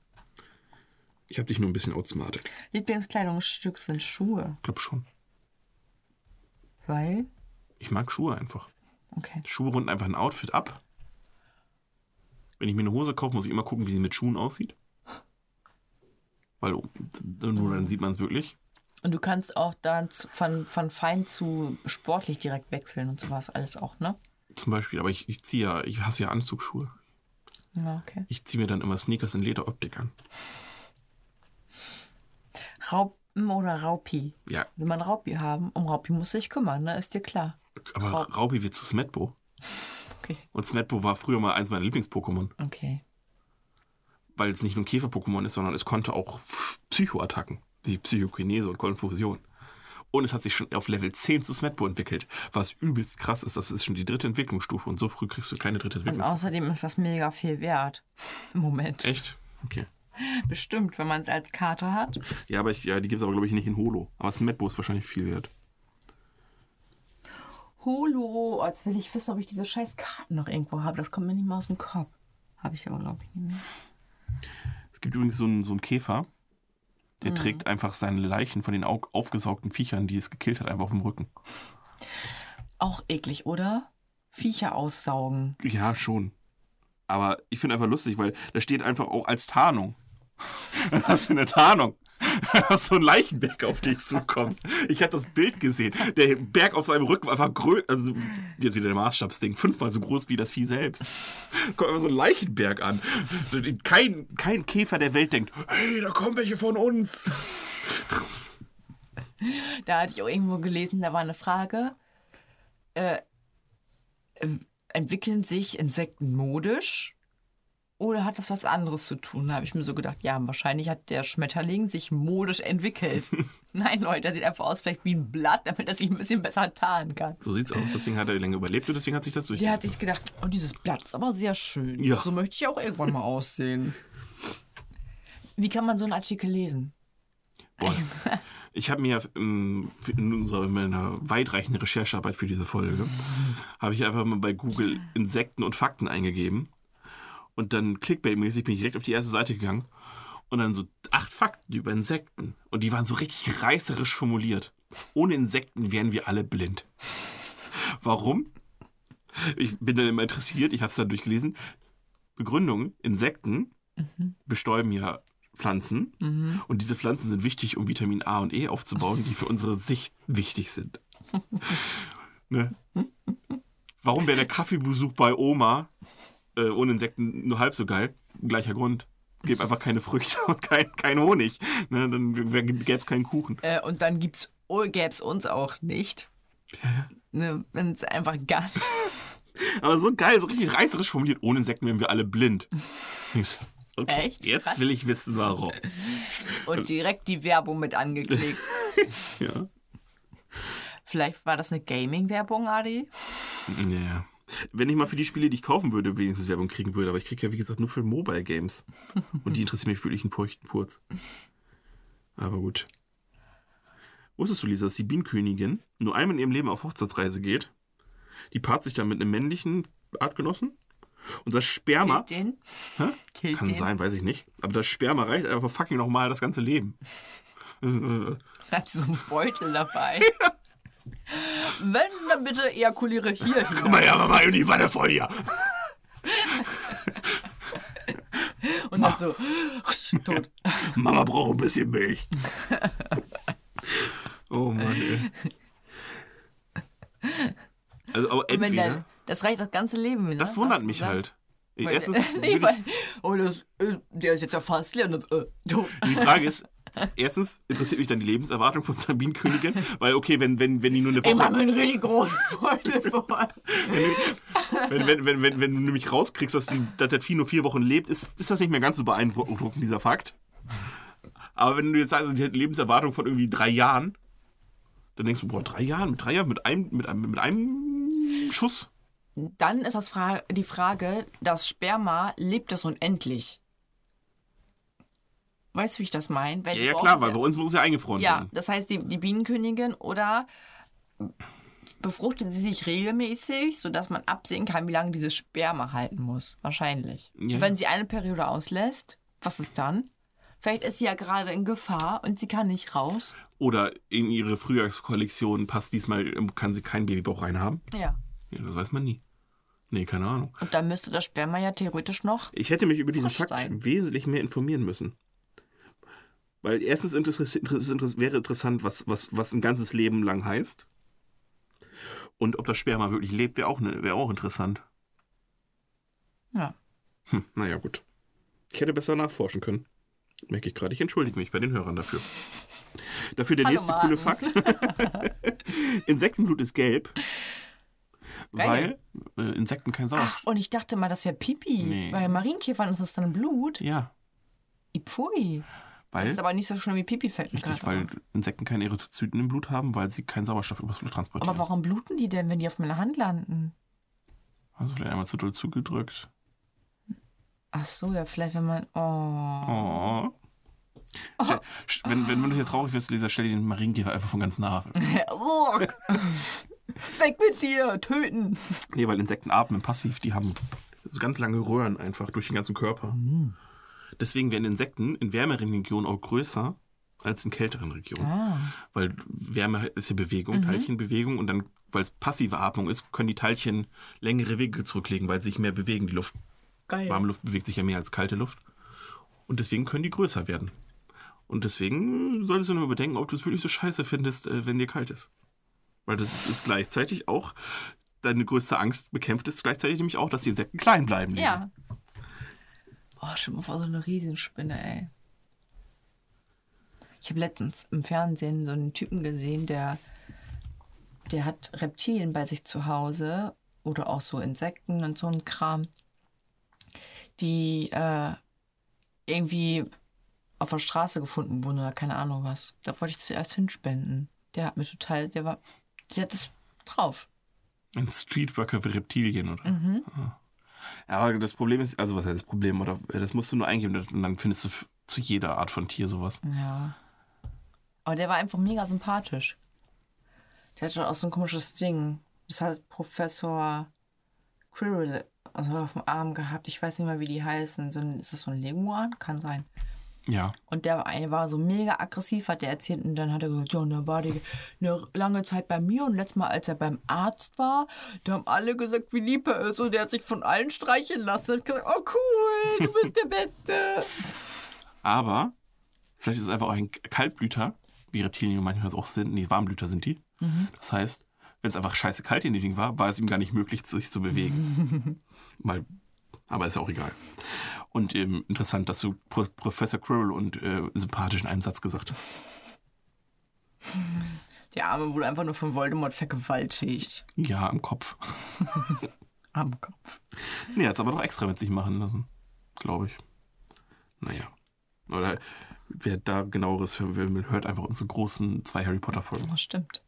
Ich habe dich nur ein bisschen outsmartet. Lieblingskleidungsstück sind Schuhe. Ich glaube schon. Weil, Ich mag Schuhe einfach. okay. Schuhe runden einfach ein Outfit ab. Wenn ich mir eine Hose kaufe, muss ich immer gucken, wie sie mit Schuhen aussieht. Weil oh, nur dann sieht man es wirklich. Und du kannst auch dann von, von fein zu sportlich direkt wechseln und sowas alles auch, ne? Zum Beispiel, aber ich, ich ziehe ja, ich hasse ja Anzugsschuhe. Ja, okay. Ich ziehe mir dann immer Sneakers in Lederoptik an. Raupen oder Raupi? Ja, Will man Raupi haben? Um Raupi muss sich kümmern, ne? Ist dir klar. aber Rau- Raupi wird zu Smetbo. Okay. Und Smetbo war früher mal eins meiner Lieblings-Pokémon. Okay. Weil es nicht nur ein Käfer-Pokémon ist, sondern es konnte auch Psychoattacken, wie Psychokinese und Konfusion. Und es hat sich schon auf Level 10 zu Smetbo entwickelt, was übelst krass ist. Das ist schon die dritte Entwicklungsstufe und so früh kriegst du keine dritte Und Entwicklung. außerdem ist das mega viel wert. Im Moment. Echt? Okay. Bestimmt, wenn man es als Karte hat. Ja, aber ich, ja, die gibt es aber, glaube ich, nicht in Holo. Aber Smetbo ist wahrscheinlich viel wert. Holo. Als will ich wissen, ob ich diese scheiß Karten noch irgendwo habe. Das kommt mir nicht mehr aus dem Kopf. Habe ich aber, glaube ich, nicht mehr. Es gibt übrigens so einen, so einen Käfer, der trägt einfach seine Leichen von den au aufgesaugten Viechern, die es gekillt hat, einfach auf dem Rücken. Auch eklig, oder? Viecher aussaugen. Ja, schon. Aber ich finde einfach lustig, weil da steht einfach auch als Tarnung. Was für eine Tarnung. Dass so ein Leichenberg auf dich zukommt. Ich habe das Bild gesehen. Der Berg auf seinem Rücken war einfach größer, also jetzt wieder der Maßstabsding, fünfmal so groß wie das Vieh selbst. Kommt einfach so ein Leichenberg an. Kein, kein Käfer der Welt denkt, hey, da kommen welche von uns. Da hatte ich auch irgendwo gelesen, da war eine Frage. Äh, entwickeln sich Insekten modisch? Oder hat das was anderes zu tun? Da habe ich mir so gedacht, ja, wahrscheinlich hat der Schmetterling sich modisch entwickelt. Nein, Leute, er sieht einfach aus vielleicht wie ein Blatt, damit er sich ein bisschen besser tarnen kann. So sieht's aus. Deswegen hat er länger überlebt und deswegen hat sich das Der hat durchgesetzt. sich gedacht, oh, dieses Blatt ist aber sehr schön. Ja. So möchte ich auch irgendwann mal aussehen. Wie kann man so einen Artikel lesen? Boah. Ich habe mir ähm, in unserer in meiner weitreichenden Recherchearbeit für diese Folge, habe ich einfach mal bei Google Insekten und Fakten eingegeben. Und dann clickbait-mäßig bin ich direkt auf die erste Seite gegangen. Und dann so acht Fakten über Insekten. Und die waren so richtig reißerisch formuliert. Ohne Insekten wären wir alle blind. Warum? Ich bin dann immer interessiert, ich habe es dann durchgelesen. Begründung, Insekten bestäuben ja Pflanzen. Und diese Pflanzen sind wichtig, um Vitamin A und E aufzubauen, die für unsere Sicht wichtig sind. ne? Warum wäre der Kaffeebesuch bei Oma äh, ohne Insekten nur halb so geil? Gleicher Grund. Gib einfach keine Früchte und kein, kein Honig. Ne? Dann gäbe es keinen Kuchen. Äh, und dann gibt's, oh, gäbe es uns auch nicht. Ne, Wenn es einfach gar nicht. Aber so geil, so richtig reißerisch formuliert. Ohne Insekten wären wir alle blind. Okay, Echt? Jetzt will ich wissen, warum. Und direkt die Werbung mit angeklickt. Ja. Vielleicht war das eine Gaming-Werbung, Adi? Ja. Wenn ich mal für die Spiele, die ich kaufen würde, wenigstens Werbung kriegen würde, aber ich kriege ja, wie gesagt, nur für Mobile Games. Und die interessieren mich wirklich einen feuchten Furz. Aber gut. Wusstest du, Lisa, dass die Bienenkönigin nur einmal in ihrem Leben auf Hochzeitsreise geht? Die paart sich dann mit einem männlichen Artgenossen. Und das Sperma. Killt den? Kann den? sein, weiß ich nicht. Aber das Sperma reicht einfach fucking nochmal das ganze Leben. Hat sie so einen Beutel dabei. Wenn, dann bitte ejakuliere hier Guck hin. mal, ja, mal in die Wanne voll hier. Und dann so, tot. Mama braucht ein bisschen Milch. oh Mann, ey. Also, aber entweder, der, das reicht das ganze Leben. Ne? das wundert mich gesagt? halt. Weil, Erstens, nee, weil, oh, das, äh, der ist jetzt ja fast leer und das, äh, tot. die Frage ist, erstens interessiert mich dann die Lebenserwartung von Sabinenkönigin, weil okay, wenn, wenn, wenn die nur eine Ich mach Woche, mir einen richtig großen Beutel vor. wenn, wenn, wenn, wenn, wenn du nämlich rauskriegst, dass, die, dass das Vieh nur vier Wochen lebt, ist, ist das nicht mehr ganz so beeindruckend, dieser Fakt. Aber wenn du jetzt sagst, die hat eine Lebenserwartung von irgendwie drei Jahren, dann denkst du, boah, drei Jahren, mit drei Jahren, mit einem, mit einem, mit einem Schuss. Dann ist das Fra die Frage, das Sperma lebt es unendlich. Weißt du, wie ich das meine? Ja, ja klar, weil bei uns muss es ja eingefroren Ja, werden. das heißt, die, die Bienenkönigin oder befruchtet sie sich regelmäßig, sodass man absehen kann, wie lange dieses Sperma halten muss. Wahrscheinlich. Ja. Wenn sie eine Periode auslässt, was ist dann? Vielleicht ist sie ja gerade in Gefahr und sie kann nicht raus. Oder in ihre Frühjahrskollektion passt diesmal, ähm, kann sie keinen Babybauch reinhaben. Ja. Ja, das weiß man nie. Nee, keine Ahnung. Und dann müsste das Sperma ja theoretisch noch. Ich hätte mich über diesen Fakt sein. wesentlich mehr informieren müssen. Weil erstens interess interess interess wäre interessant, was, was, was ein ganzes Leben lang heißt. Und ob das Sperma wirklich lebt, wäre auch, ne, wäre auch interessant. Ja. Hm, naja, gut. Ich hätte besser nachforschen können. Merke ich gerade. Ich entschuldige mich bei den Hörern dafür. Dafür der Hallo, nächste coole Martin. Fakt. Insektenblut ist gelb. Geil. Weil äh, Insekten kein Ach, Sauerstoff. und ich dachte mal, das wäre Pipi. Nee. Bei Marienkäfern ist das dann Blut. Ja, Pfui. Das weil. ist aber nicht so schlimm wie Pipi fällt mir Richtig, weil. Erythrozyten keine Erythrozyten im Blut haben, weil sie keinen Sauerstoff übers Blut transportieren. Aber warum bluten die denn, wenn die auf meiner Hand landen? Also vielleicht einmal zu doll zugedrückt. Ach so, ja, vielleicht wenn man. Oh. Oh. St- Wenn, wenn du hier traurig wirst, Lisa, stell dir den Marienkäfer einfach von ganz nah. Weg mit dir, töten. Nee, weil Insekten atmen passiv, die haben so ganz lange Röhren einfach durch den ganzen Körper. Deswegen werden Insekten in wärmeren Regionen auch größer als in kälteren Regionen. Ah. Weil Wärme ist ja Bewegung, Teilchenbewegung und dann, weil es passive Atmung ist, können die Teilchen längere Wege zurücklegen, weil sie sich mehr bewegen. Die Luft, Geil. warme Luft bewegt sich ja mehr als kalte Luft. Und deswegen können die größer werden. Und deswegen solltest du nur überdenken, ob du es wirklich so scheiße findest, äh, wenn dir kalt ist. Weil das ist gleichzeitig auch, deine größte Angst bekämpft ist gleichzeitig nämlich auch, dass die Insekten klein bleiben. Lisa. Ja. Oh, schon mal vor so eine Riesenspinne, ey. Ich habe letztens im Fernsehen so einen Typen gesehen, der, der hat Reptilien bei sich zu Hause oder auch so Insekten und so ein Kram, die äh, irgendwie auf der Straße gefunden wurden oder keine Ahnung was. Da wollte ich zuerst hinspenden. Der hat mir total, der war, der hat das drauf. Ein Streetworker für Reptilien, oder? Mhm. Ah. Ja, aber das Problem ist, also was heißt das Problem, oder das musst du nur eingeben und dann findest du zu jeder Art von Tier sowas. Ja. Aber der war einfach mega sympathisch. Der hatte auch so ein komisches Ding. Das hat Professor Quirrell also auf dem Arm gehabt. Ich weiß nicht mehr, wie die heißen. So ein, ist das so ein Leguan? Kann sein. Ja. Und der eine war so mega aggressiv, hat der erzählt. Und dann hat er gesagt, ja, und dann war der eine lange Zeit bei mir. Und letztes Mal, als er beim Arzt war, da haben alle gesagt, wie lieb er ist. Und der hat sich von allen streicheln lassen. Und gesagt, oh cool, du bist der Beste. Aber vielleicht ist es einfach auch ein Kaltblüter, wie Reptilien manchmal auch sind. Nee, Warmblüter sind die. Das heißt, wenn es einfach scheiße kalt in dem Ding war, war es ihm gar nicht möglich, sich zu bewegen. Mal, aber ist auch egal. Und ähm, interessant, dass du Pro Professor Quirrell und äh, sympathisch in einem Satz gesagt hast. Der Arme wurde einfach nur von Voldemort vergewaltigt. Ja, am Kopf. Am Kopf. Nee, hat es aber doch extra mit sich machen lassen. Glaube ich. Naja. Oder wer da genaueres hören will, hört einfach unsere großen zwei Harry Potter Folgen, Das stimmt.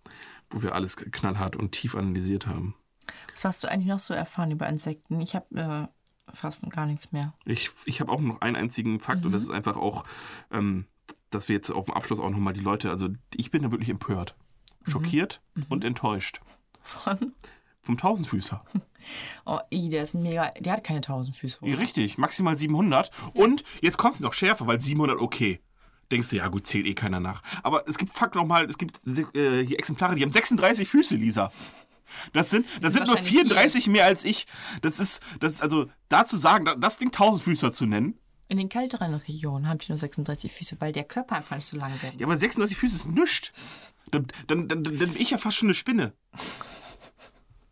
wo wir alles knallhart und tief analysiert haben. Was hast du eigentlich noch so erfahren über Insekten? Ich habe äh, fast gar nichts mehr. Ich, ich habe auch noch einen einzigen Fakt und das ist einfach auch, ähm, dass wir jetzt auf dem Abschluss auch nochmal die Leute, also ich bin da wirklich empört, schockiert und enttäuscht. Von? Vom Tausendfüßer. Oh, i, der ist mega. Der hat keine tausend Füße. Ja, richtig, maximal 700. Und jetzt kommt es noch schärfer, weil 700, okay. Denkst du, ja gut, zählt eh keiner nach. Aber es gibt Fakt nochmal, es gibt äh, hier Exemplare, die haben 36 Füße, Lisa. Das sind, das sind nur wahrscheinlich 34 mehr als ich. Das ist, das ist also, da zu sagen, da- das Ding Tausendfüßer zu nennen, In den kälteren Regionen haben die nur 36 Füße, weil der Körper einfach nicht so lang wird. Ja, aber 36 Füße ist nichts. Dann, dann, dann, dann bin ich ja fast schon eine Spinne.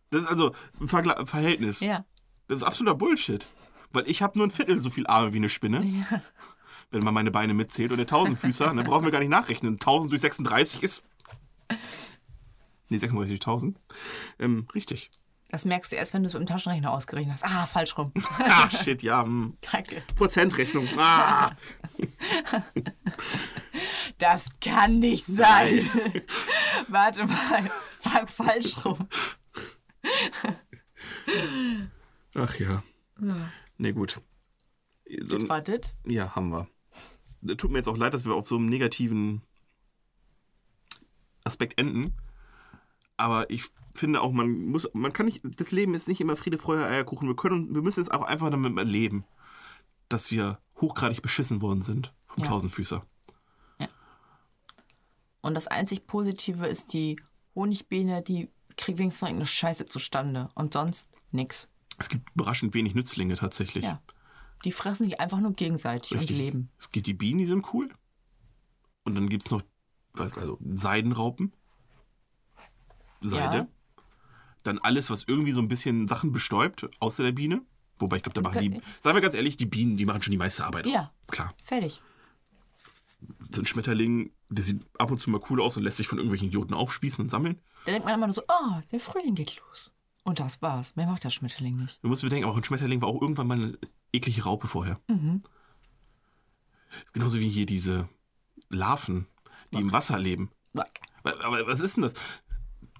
Das ist also ein Vergla Verhältnis. Ja. Das ist absoluter Bullshit. Weil ich habe nur ein Viertel so viel Arme wie eine Spinne. Wenn man meine Beine mitzählt. Und der Tausendfüßer, dann brauchen wir gar nicht nachrechnen. 1000 durch 36 ist. Nee, 36 durch 1000. Ähm, richtig. Das merkst du erst, wenn du es mit dem Taschenrechner ausgerechnet hast. Ah, falsch rum. Ach, shit, ja. hm. Danke. Prozentrechnung. Ah. Das kann nicht sein. Warte mal. Fa- Falsch rum. Ach ja. Nee, gut. So, Wartet. ja, haben wir. Tut mir jetzt auch leid, dass wir auf so einem negativen Aspekt enden. Aber ich finde auch, man muss, man kann nicht, das Leben ist nicht immer Friede, Freude, Eierkuchen. Wir können, wir müssen jetzt auch einfach damit leben, dass wir hochgradig beschissen worden sind vom Ja. Tausendfüßer. Und das einzig Positive ist die Honigbiene, die kriegt wenigstens noch irgendeine Scheiße zustande. Und sonst nix. Es gibt überraschend wenig Nützlinge tatsächlich. Ja. Die fressen sich einfach nur gegenseitig Richtig. und leben. Es gibt die Bienen, die sind cool. Und dann gibt es noch, was, also Seidenraupen. Seide. Ja. Dann alles, was irgendwie so ein bisschen Sachen bestäubt, außer der Biene. Wobei ich glaube, da machen die, sagen wir ganz ehrlich, die Bienen, die machen schon die meiste Arbeit. Ja. Klar. Fertig. So ein Schmetterling, der sieht ab und zu mal cool aus und lässt sich von irgendwelchen Idioten aufspießen und sammeln. Da denkt man immer nur so, oh, der Frühling geht los. Und das war's. Mehr macht der Schmetterling nicht. Du musst bedenken, auch ein Schmetterling war auch irgendwann mal eine eklige Raupe vorher. Mhm. Genauso wie hier diese Larven, die im Wasser leben. Aber was ist denn das?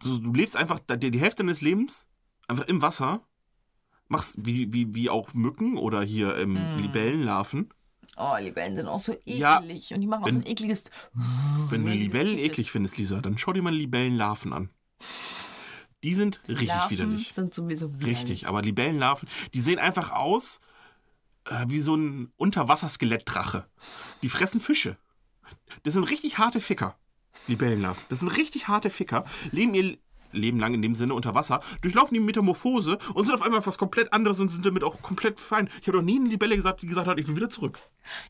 So, du lebst einfach die, die Hälfte deines Lebens einfach im Wasser, machst wie, wie, wie auch Mücken oder hier ähm, Mhm. Libellenlarven. Oh, Libellen sind auch so eklig. Ja, und die machen auch so ein ekliges. Wenn du Libellen eklig findest, Lisa, dann schau dir mal Libellenlarven an. Die sind richtig Larven widerlich. sind sowieso widerlich. Richtig, aber Libellenlarven, die sehen einfach aus äh, wie so ein Unterwasserskelettdrache. Die fressen Fische. Das sind richtig harte Ficker. Libellenlarven. Das sind richtig harte Ficker. Leben ihr Leben lang in dem Sinne unter Wasser, durchlaufen die Metamorphose und sind auf einmal was komplett anderes und sind damit auch komplett fein. Ich habe noch nie eine Libelle gesagt, die gesagt hat, ich will wieder zurück.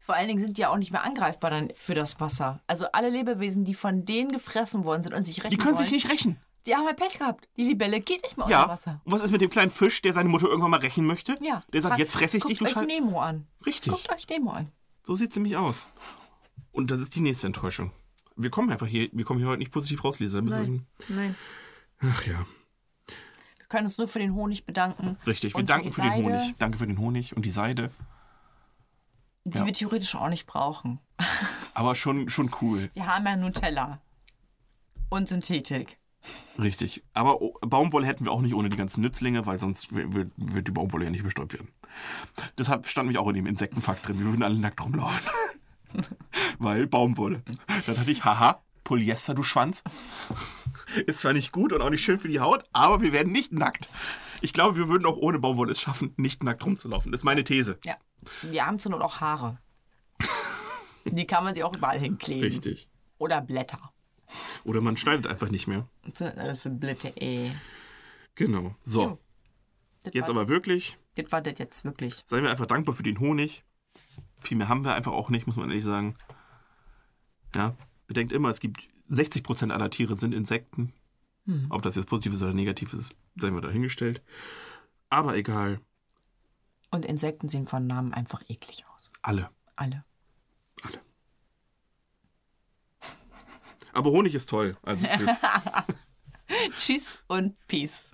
Vor allen Dingen sind die ja auch nicht mehr angreifbar dann für das Wasser. Also alle Lebewesen, die von denen gefressen worden sind und sich rächen Die können wollen, sich nicht rächen. Die haben halt Pech gehabt. Die Libelle geht nicht mehr Ja. unter Wasser. Und was ist mit dem kleinen Fisch, der seine Mutter irgendwann mal rächen möchte? Ja. Der sagt, Fragt- jetzt fresse ich dich, du Guckt euch. Nemo an. Richtig. Guckt euch Nemo an. So sieht es nämlich aus. Und das ist die nächste Enttäuschung. Wir kommen einfach hier, wir kommen hier heute nicht positiv raus, Lisa. Nein. wir- Ach ja, Wir können uns nur für den Honig bedanken. richtig. Wir Und danken die für den Seide, Honig. Danke für den Honig und die Seide. Die Ja. wir theoretisch auch nicht brauchen. Aber schon, schon cool. Wir haben ja Nutella. Und Synthetik. Richtig. Aber Baumwolle hätten wir auch nicht ohne die ganzen Nützlinge, weil sonst wird, wird- wird die Baumwolle ja nicht bestäubt werden. Deshalb stand mich auch in dem Insektenfakt drin. Wir würden alle nackt rumlaufen. weil Baumwolle. Dann hatte ich, haha, Polyester, du Schwanz. Ist zwar nicht gut und auch nicht schön für die Haut, aber wir werden nicht nackt. Ich glaube, wir würden auch ohne Baumwolle es schaffen, nicht nackt rumzulaufen. Das ist meine These. Ja. Wir haben zur Not auch Haare. Die kann man sich auch überall hinkleben. Richtig. Oder Blätter. Oder man schneidet einfach nicht mehr. Was sind das alles für Blätter, ey. Genau. So. Das jetzt aber wirklich, Das war das jetzt wirklich. seien wir einfach dankbar für den Honig. Viel mehr haben wir einfach auch nicht, muss man ehrlich sagen. Ja, bedenkt immer, es gibt 60% aller Tiere sind Insekten. Ob das jetzt positiv ist oder negativ ist, seien wir dahingestellt. Aber egal, Und Insekten sehen von Namen einfach eklig aus. alle, Alle. alle. Aber Honig ist toll, also tschüss. Tschüss und Peace.